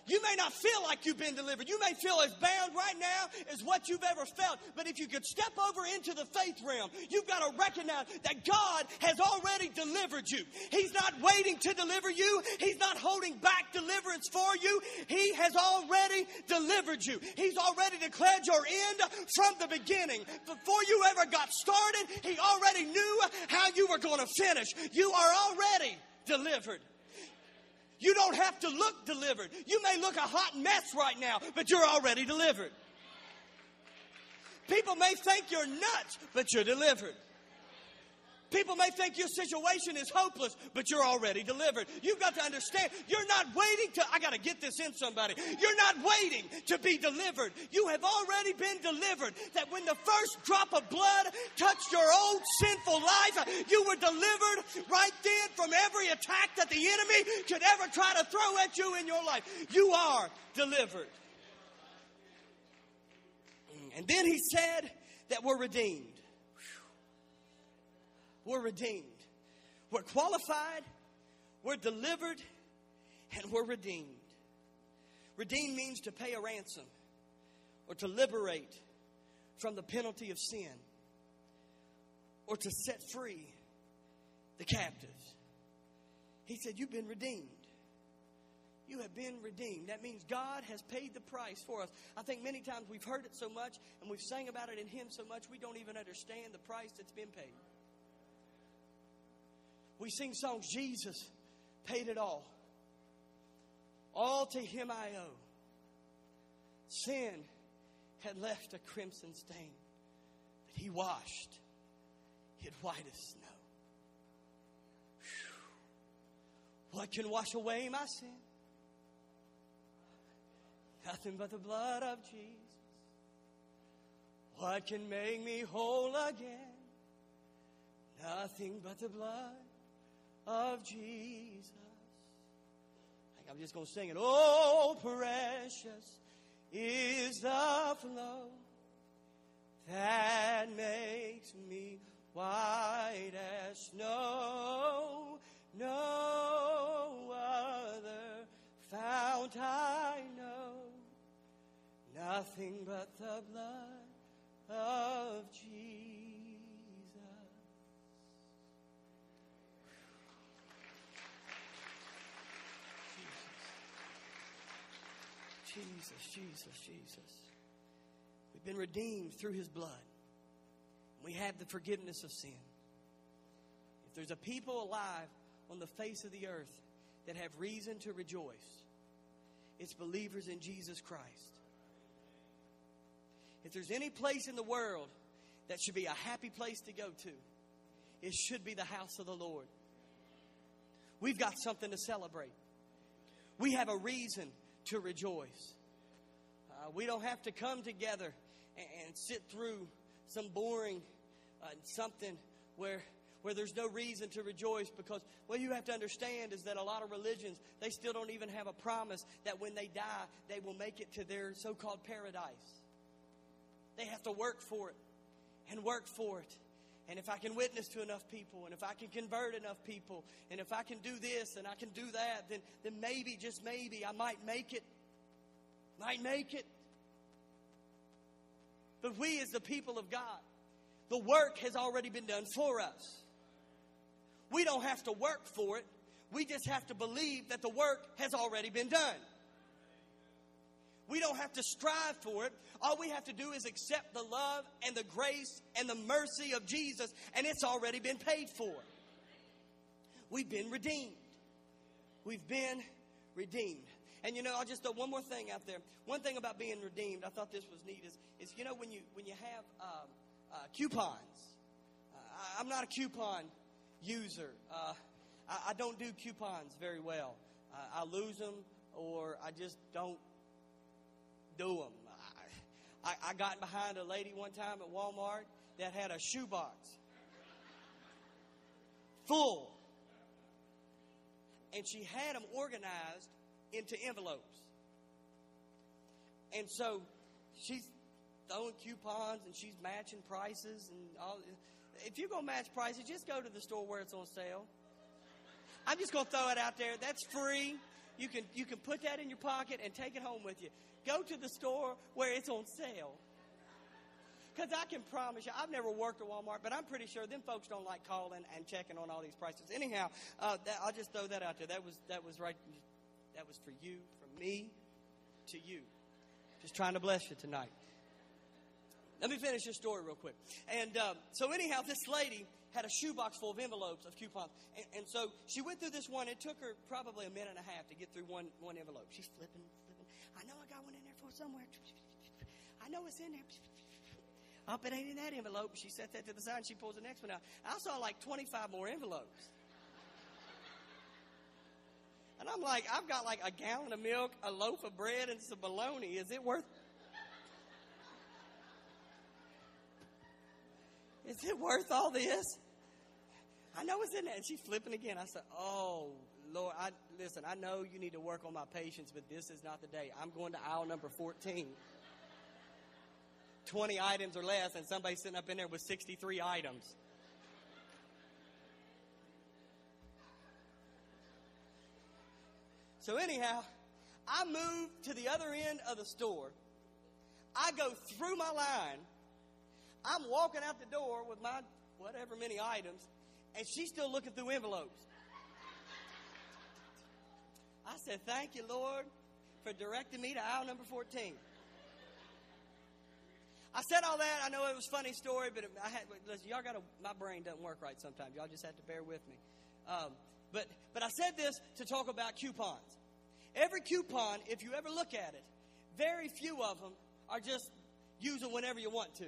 You may not feel like you've been delivered. You may feel as bound right now as what you've ever felt. But if you could step over into the faith realm, you've got to recognize that God has already delivered you. He's not waiting to deliver you. He's not holding back deliverance for you. He has already delivered you. He's already declared your end from the beginning. Before you ever got started, He already knew how you were going to finish. You are already delivered. You don't have to look delivered. You may look a hot mess right now, but you're already delivered. People may think you're nuts, but you're delivered. People may think your situation is hopeless, but you're already delivered. You've got to understand, you're not waiting to, I got to get this in somebody. You're not waiting to be delivered. You have already been delivered. That when the first drop of blood touched your old sinful life, you were delivered right then from every attack that the enemy could ever try to throw at you in your life. You are delivered. And then he said that we're redeemed. We're redeemed. We're qualified, we're delivered, and we're redeemed. Redeemed means to pay a ransom or to liberate from the penalty of sin or to set free the captives. He said, You've been redeemed. You have been redeemed. That means God has paid the price for us. I think many times we've heard it so much and we've sang about it in hymn so much we don't even understand the price that's been paid. We sing songs, Jesus paid it all. All to him I owe. Sin had left a crimson stain, but he washed it white as snow. Whew. What can wash away my sin? Nothing but the blood of Jesus. What can make me whole again? Nothing but the blood of Jesus. I'm just going to sing it. Oh, precious is the flow that makes me white as snow. No other fount I know, nothing but the blood of Jesus. Jesus, Jesus, Jesus. We've been redeemed through his blood. We have the forgiveness of sin. If there's a people alive on the face of the earth that have reason to rejoice, it's believers in Jesus Christ. If there's any place in the world that should be a happy place to go to, it should be the house of the Lord. We've got something to celebrate. We have a reason to rejoice. Uh, we don't have to come together and, and sit through some boring uh, something where where there's no reason to rejoice because what you have to understand is that a lot of religions they still don't even have a promise that when they die they will make it to their so-called paradise they have to work for it and work for it and if I can witness to enough people, and if I can convert enough people, and if I can do this and I can do that, then, then maybe, just maybe, I might make it. Might make it. But we, as the people of God, the work has already been done for us. We don't have to work for it. We just have to believe that the work has already been done. We don't have to strive for it. All we have to do is accept the love and the grace and the mercy of Jesus, and it's already been paid for. We've been redeemed. We've been redeemed. And you know, I'll just throw one more thing out there. One thing about being redeemed, I thought this was neat, is, is you know, when you, when you have um, uh, coupons, uh, I'm not a coupon user. Uh, I, I, don't do coupons very well. I lose them or I just don't do them. I, I, got behind a lady one time at Walmart that had a shoebox full. And she had them organized into envelopes. And so she's throwing coupons and she's matching prices and all. If you're going to match prices, just go to the store where it's on sale. I'm just going to throw it out there. That's free. You can, you can put that in your pocket and take it home with you. Go to the store where it's on sale. Because I can promise you, I've never worked at Walmart, but I'm pretty sure them folks don't like calling and checking on all these prices. Anyhow, uh, that, I'll just throw that out there. That was that was right. That was for you, from me to you. Just trying to bless you tonight. Let me finish this story real quick. And uh, so, anyhow, this lady had a shoebox full of envelopes of coupons. And, and, so she went through this one. It took her probably a minute and a half to get through one, one envelope. She's flipping, flipping. I know I got one in there for somewhere. I know it's in there. Up, it ain't in that envelope. She set that to the side and she pulls the next one out. I saw like 25 more envelopes. And I'm like, I've got like a gallon of milk, a loaf of bread, and some bologna. Is it worth Is it worth all this? I know it's in there. And she's flipping again. I said, Oh, Lord, I, listen, I know you need to work on my patience, but this is not the day. I'm going to aisle number 14. 20 items or less, and somebody's sitting up in there with 63 items. So, anyhow, I move to the other end of the store. I go through my line I'm walking out the door with my whatever many items, and she's still looking through envelopes. I said, Thank you, Lord, for directing me to aisle number 14. I said all that. I know it was a funny story, but I had, listen, y'all got my brain doesn't work right sometimes. Y'all just have to bear with me. Um, but, but I said this to talk about coupons. Every coupon, if you ever look at it, very few of them are just use it whenever you want to.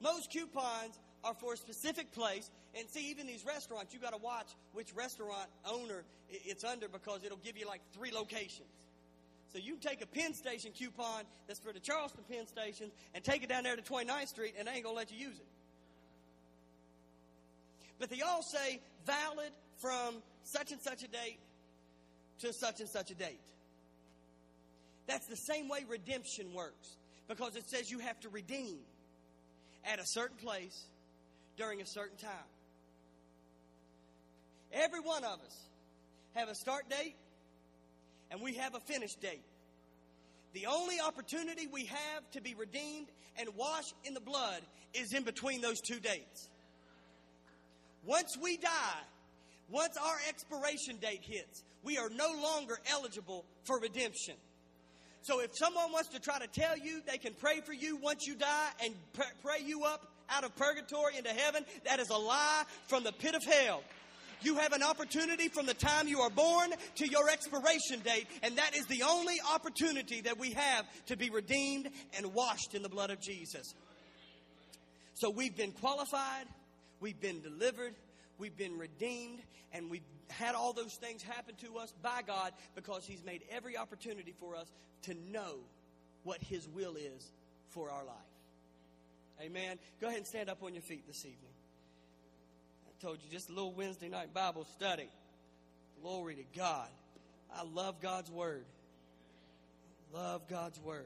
Most coupons are for a specific place. And see, even these restaurants, you got to watch which restaurant owner it's under because it'll give you like three locations. So you take a Penn Station coupon that's for the Charleston Penn Station and take it down there to 29th Street, and they ain't gonna let you use it. But they all say valid from such and such a date to such and such a date. That's the same way redemption works because it says you have to redeem at a certain place during a certain time. Every one of us have a start date and we have a finish date. The only opportunity we have to be redeemed and washed in the blood is in between those two dates. Once we die, once our expiration date hits, we are no longer eligible for redemption. So if someone wants to try to tell you they can pray for you once you die and pray you up out of purgatory into heaven, that is a lie from the pit of hell. You have an opportunity from the time you are born to your expiration date, and that is the only opportunity that we have to be redeemed and washed in the blood of Jesus. So we've been qualified, we've been delivered, we've been redeemed, and we've had all those things happen to us by God because He's made every opportunity for us to know what His will is for our life. Amen. Go ahead and stand up on your feet this evening told you, just a little Wednesday night Bible study. Glory to God. I love God's Word. Love God's Word.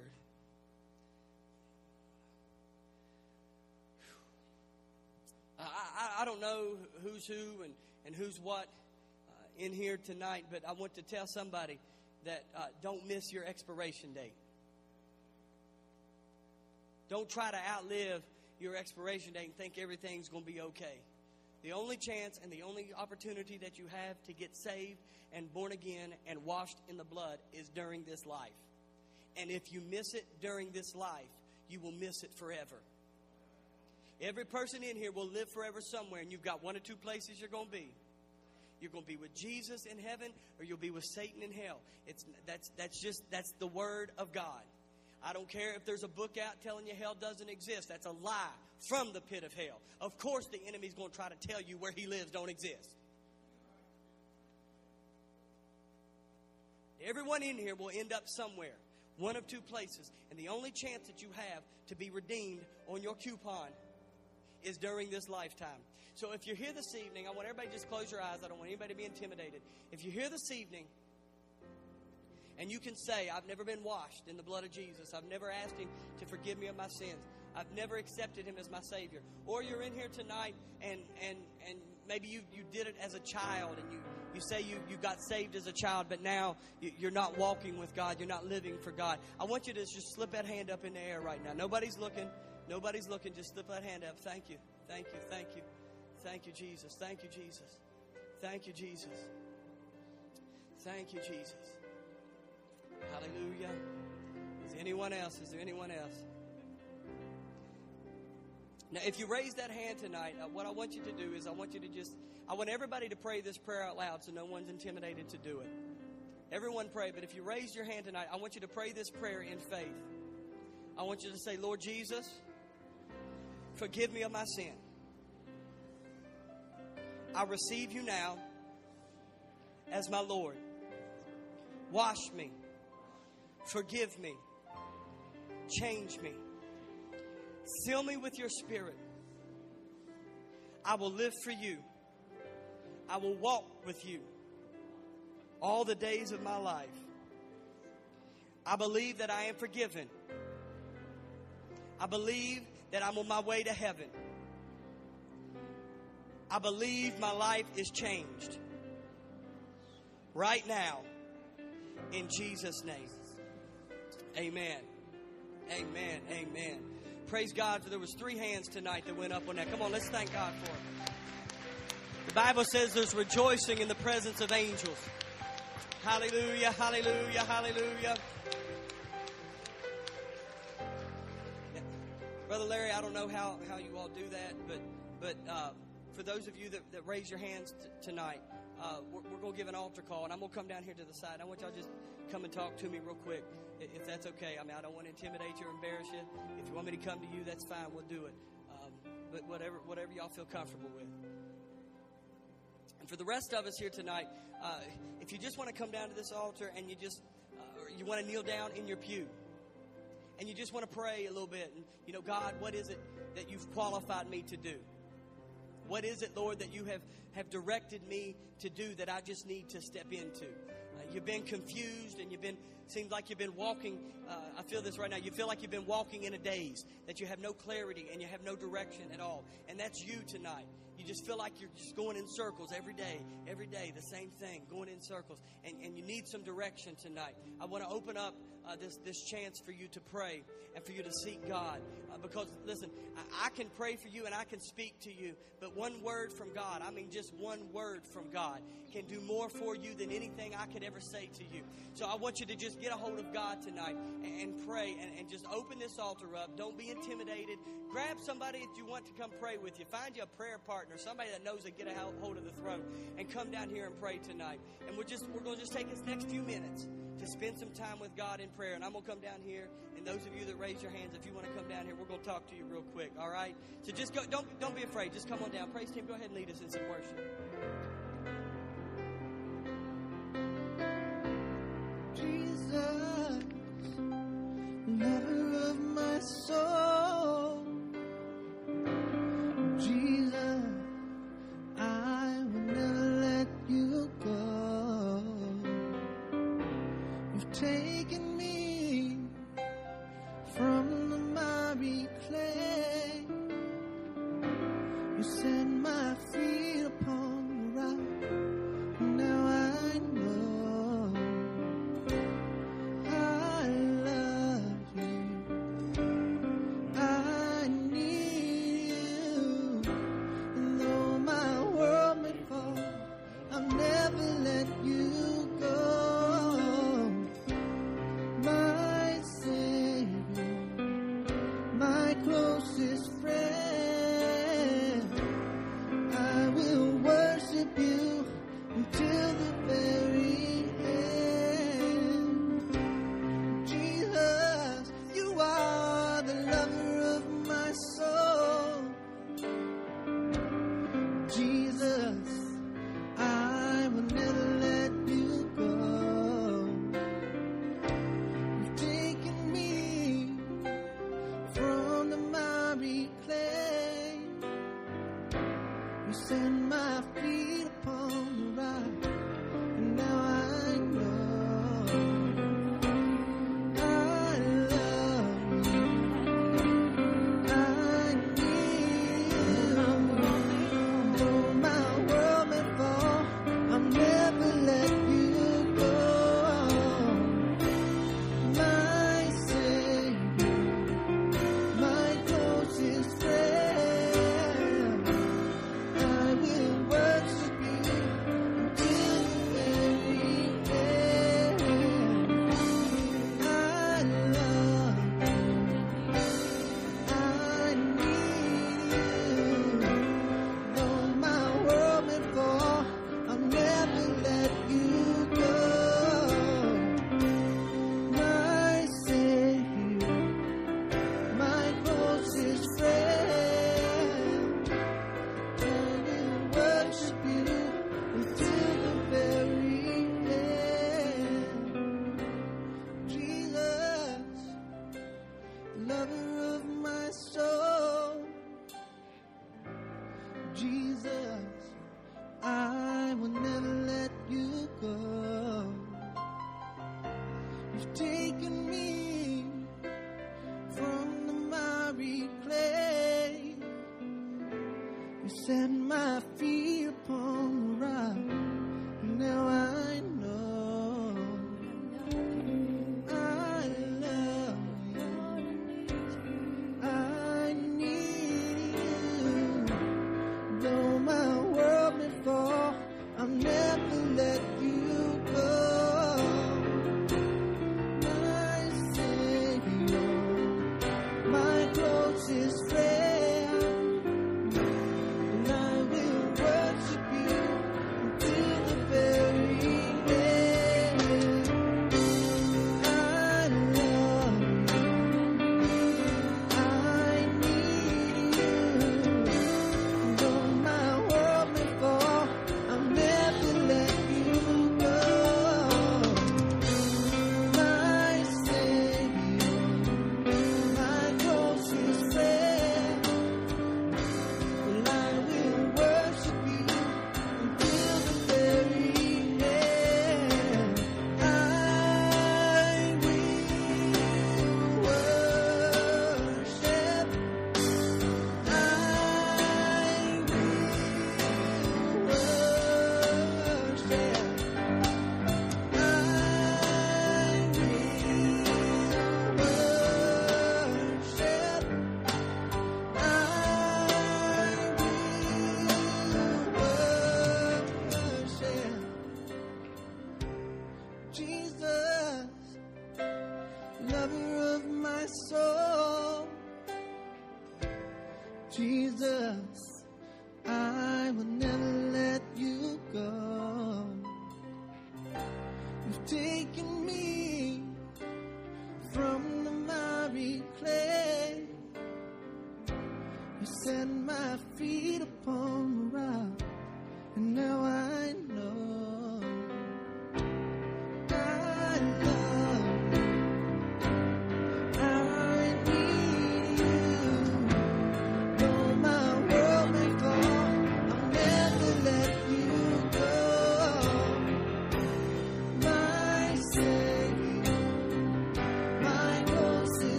I, I, I, don't know who's who and, and who's what uh, in here tonight, but I want to tell somebody that uh, don't miss your expiration date. Don't try to outlive your expiration date and think everything's going to be okay. The only chance and the only opportunity that you have to get saved and born again and washed in the blood is during this life. And if you miss it during this life, you will miss it forever. Every person in here will live forever somewhere, and you've got one or two places you're going to be. You're going to be with Jesus in heaven, or you'll be with Satan in hell. It's that's that's just that's the word of God. I don't care if there's a book out telling you hell doesn't exist. That's a lie from the pit of hell. Of course, the enemy's going to try to tell you where he lives don't exist. Everyone in here will end up somewhere, one of two places. And the only chance that you have to be redeemed on your coupon is during this lifetime. So if you're here this evening, I want everybody to just close your eyes. I don't want anybody to be intimidated. If you're here this evening and you can say, I've never been washed in the blood of Jesus. I've never asked Him to forgive me of my sins. I've never accepted Him as my Savior. Or you're in here tonight and, and, and maybe you, you did it as a child and you, you say you, you got saved as a child, but now you're not walking with God. You're not living for God. I want you to just slip that hand up in the air right now. Nobody's looking. Nobody's looking. Just slip that hand up. Thank you. Thank you. Thank you. Thank you, Jesus. Thank you, Jesus. Thank you, Jesus. Thank you, Jesus. Hallelujah. Is there anyone else? Is there anyone else? Now, if you raise that hand tonight, uh, what I want you to do is I want you to just, I want everybody to pray this prayer out loud so no one's intimidated to do it. Everyone pray, but if you raise your hand tonight, I want you to pray this prayer in faith. I want you to say, Lord Jesus, forgive me of my sin. I receive you now as my Lord. Wash me Forgive me. Change me. Fill me with your spirit. I will live for you. I will walk with you all the days of my life. I believe that I am forgiven. I believe that I'm on my way to heaven. I believe my life is changed right now in Jesus' name. Amen. Amen. Amen. Praise God for there was three hands tonight that went up on that. Come on, let's thank God for it. The Bible says there's rejoicing in the presence of angels. Hallelujah, hallelujah, hallelujah. Brother Larry, I don't know how, how you all do that, but but uh, for those of you that, that raise your hands t- tonight, uh, we're, we're going to give an altar call, and I'm going to come down here to the side. I want y'all just come and talk to me real quick, if that's okay. I mean, I don't want to intimidate you or embarrass you. If you want me to come to you, that's fine. We'll do it. Um, but whatever, whatever y'all feel comfortable with. And for the rest of us here tonight, uh, if you just want to come down to this altar and you just, uh, you want to kneel down in your pew, and you just want to pray a little bit, and you know, God, what is it that you've qualified me to do? What is it, Lord, that you have, have directed me to do that I just need to step into? You've been confused and you've been seems like you've been walking. Uh, I feel this right now. You feel like you've been walking in a daze, that you have no clarity and you have no direction at all. And that's you tonight. You just feel like you're just going in circles every day, every day, the same thing, going in circles. And, and you need some direction tonight. I want to open up uh, this, this chance for you to pray and for you to seek God. Uh, because, listen, I, I can pray for you and I can speak to you, but one word from God, I mean just one word from God, can do more for you than anything I could ever say to you. So I want you to just get a hold of God tonight and, and pray and, and just open this altar up. Don't be intimidated. Grab somebody that you want to come pray with you. Find you a prayer partner, somebody that knows that get a hold of the throne, and come down here and pray tonight. And we're just we're going to just take this next few minutes to spend some time with God in prayer. And I'm going to come down here. And those of you that raise your hands, if you want to come down here, we're going to talk to you real quick. All right? So just go. Don't don't be afraid. Just come on down. Praise Him. Go ahead and lead us in some worship. Jesus, lover of my soul.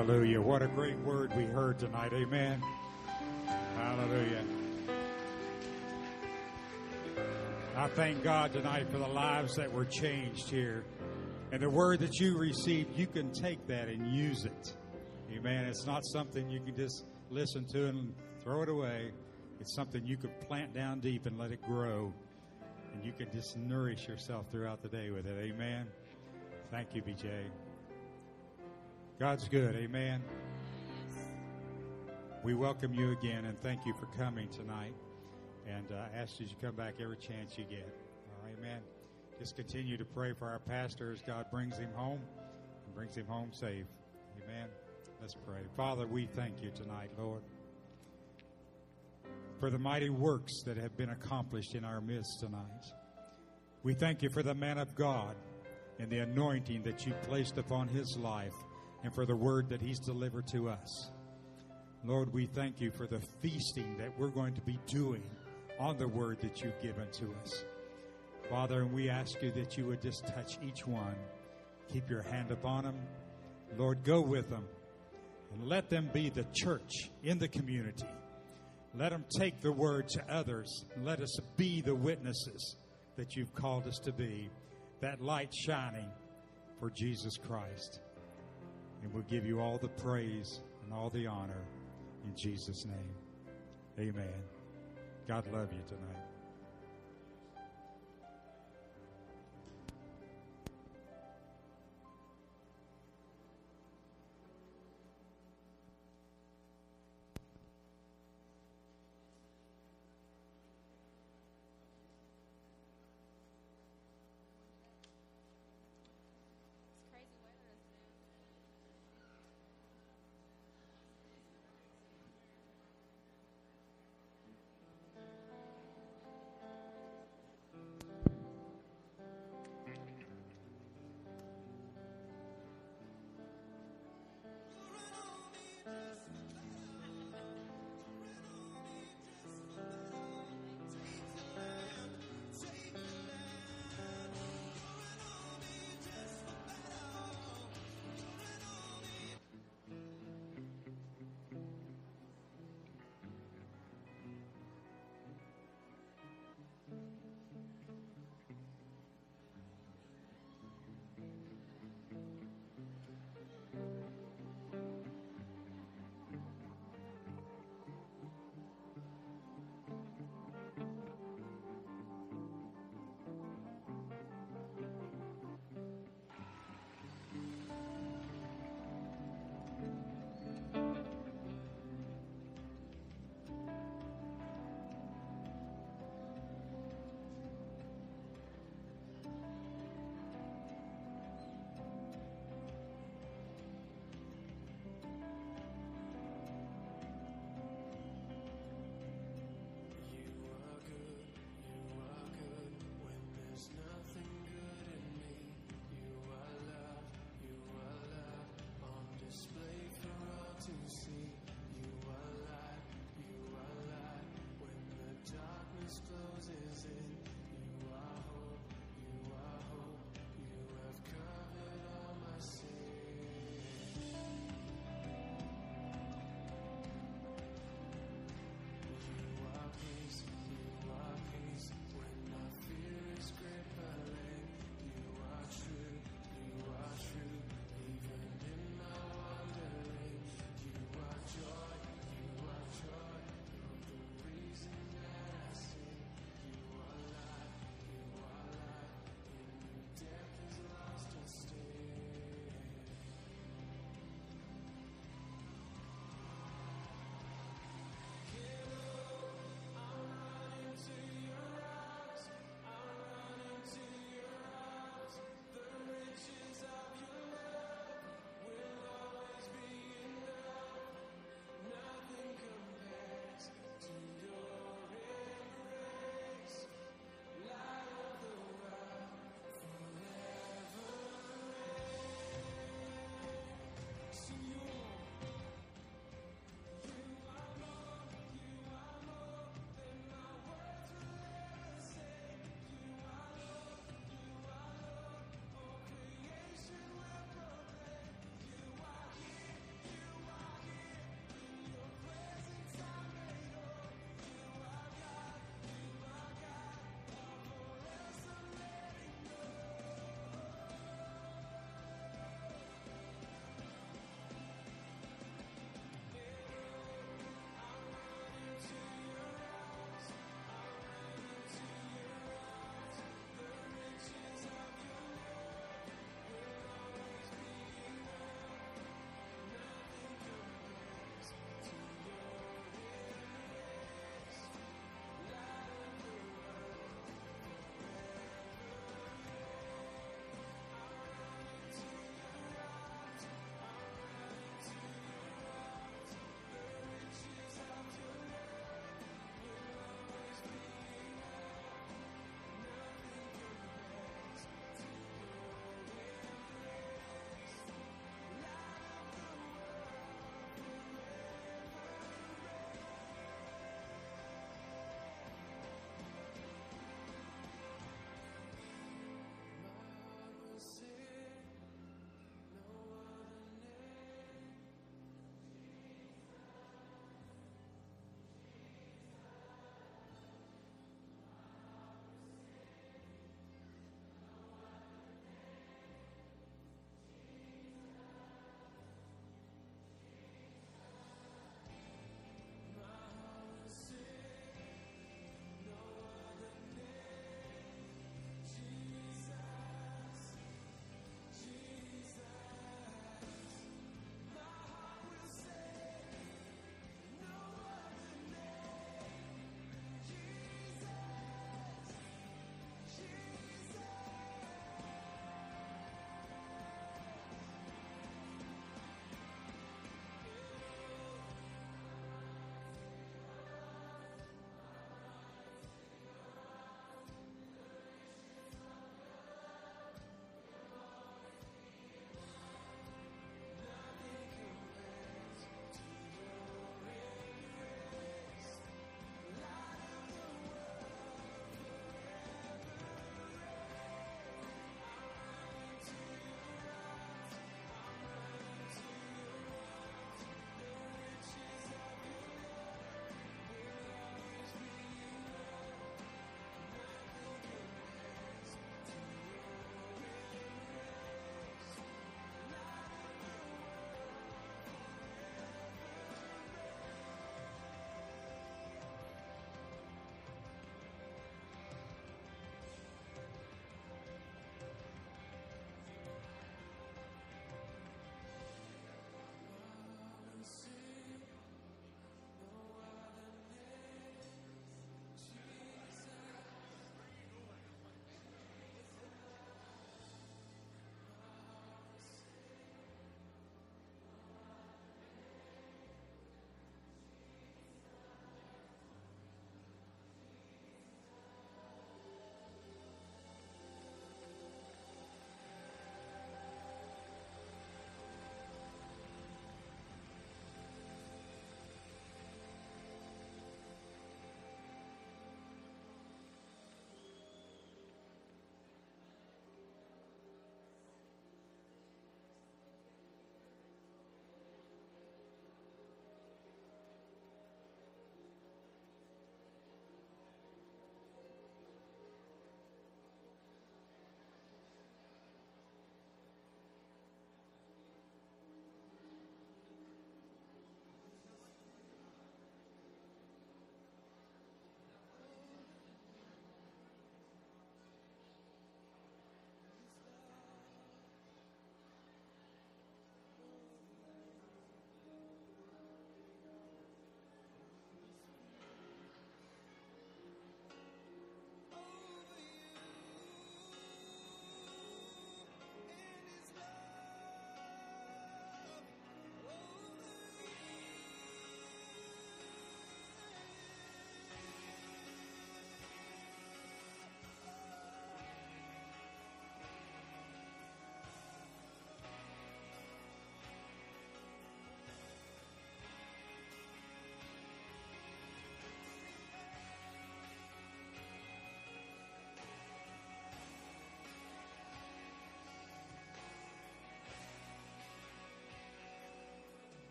Hallelujah. What a great word we heard tonight. Amen. Hallelujah. I thank God tonight for the lives that were changed here. And the word that you received, you can take that and use it. Amen. It's not something you can just listen to and throw it away. It's something you can plant down deep and let it grow. And you can just nourish yourself throughout the day with it. Amen. Thank you, BJ. God's good. Amen. We welcome you again and thank you for coming tonight. And uh, ask that you come back every chance you get. Right, amen. Just continue to pray for our pastor as God brings him home and brings him home safe. Amen. Let's pray. Father, we thank you tonight, Lord, for the mighty works that have been accomplished in our midst tonight. We thank you for the man of God and the anointing that you placed upon his life and for the word that he's delivered to us. Lord, we thank you for the feasting that we're going to be doing on the word that you've given to us. Father, and we ask you that you would just touch each one. Keep your hand upon them. Lord, go with them and let them be the church in the community. Let them take the word to others. Let us be the witnesses that you've called us to be, that light shining for Jesus Christ. And we'll give you all the praise and all the honor in Jesus' name. Amen. God love you tonight.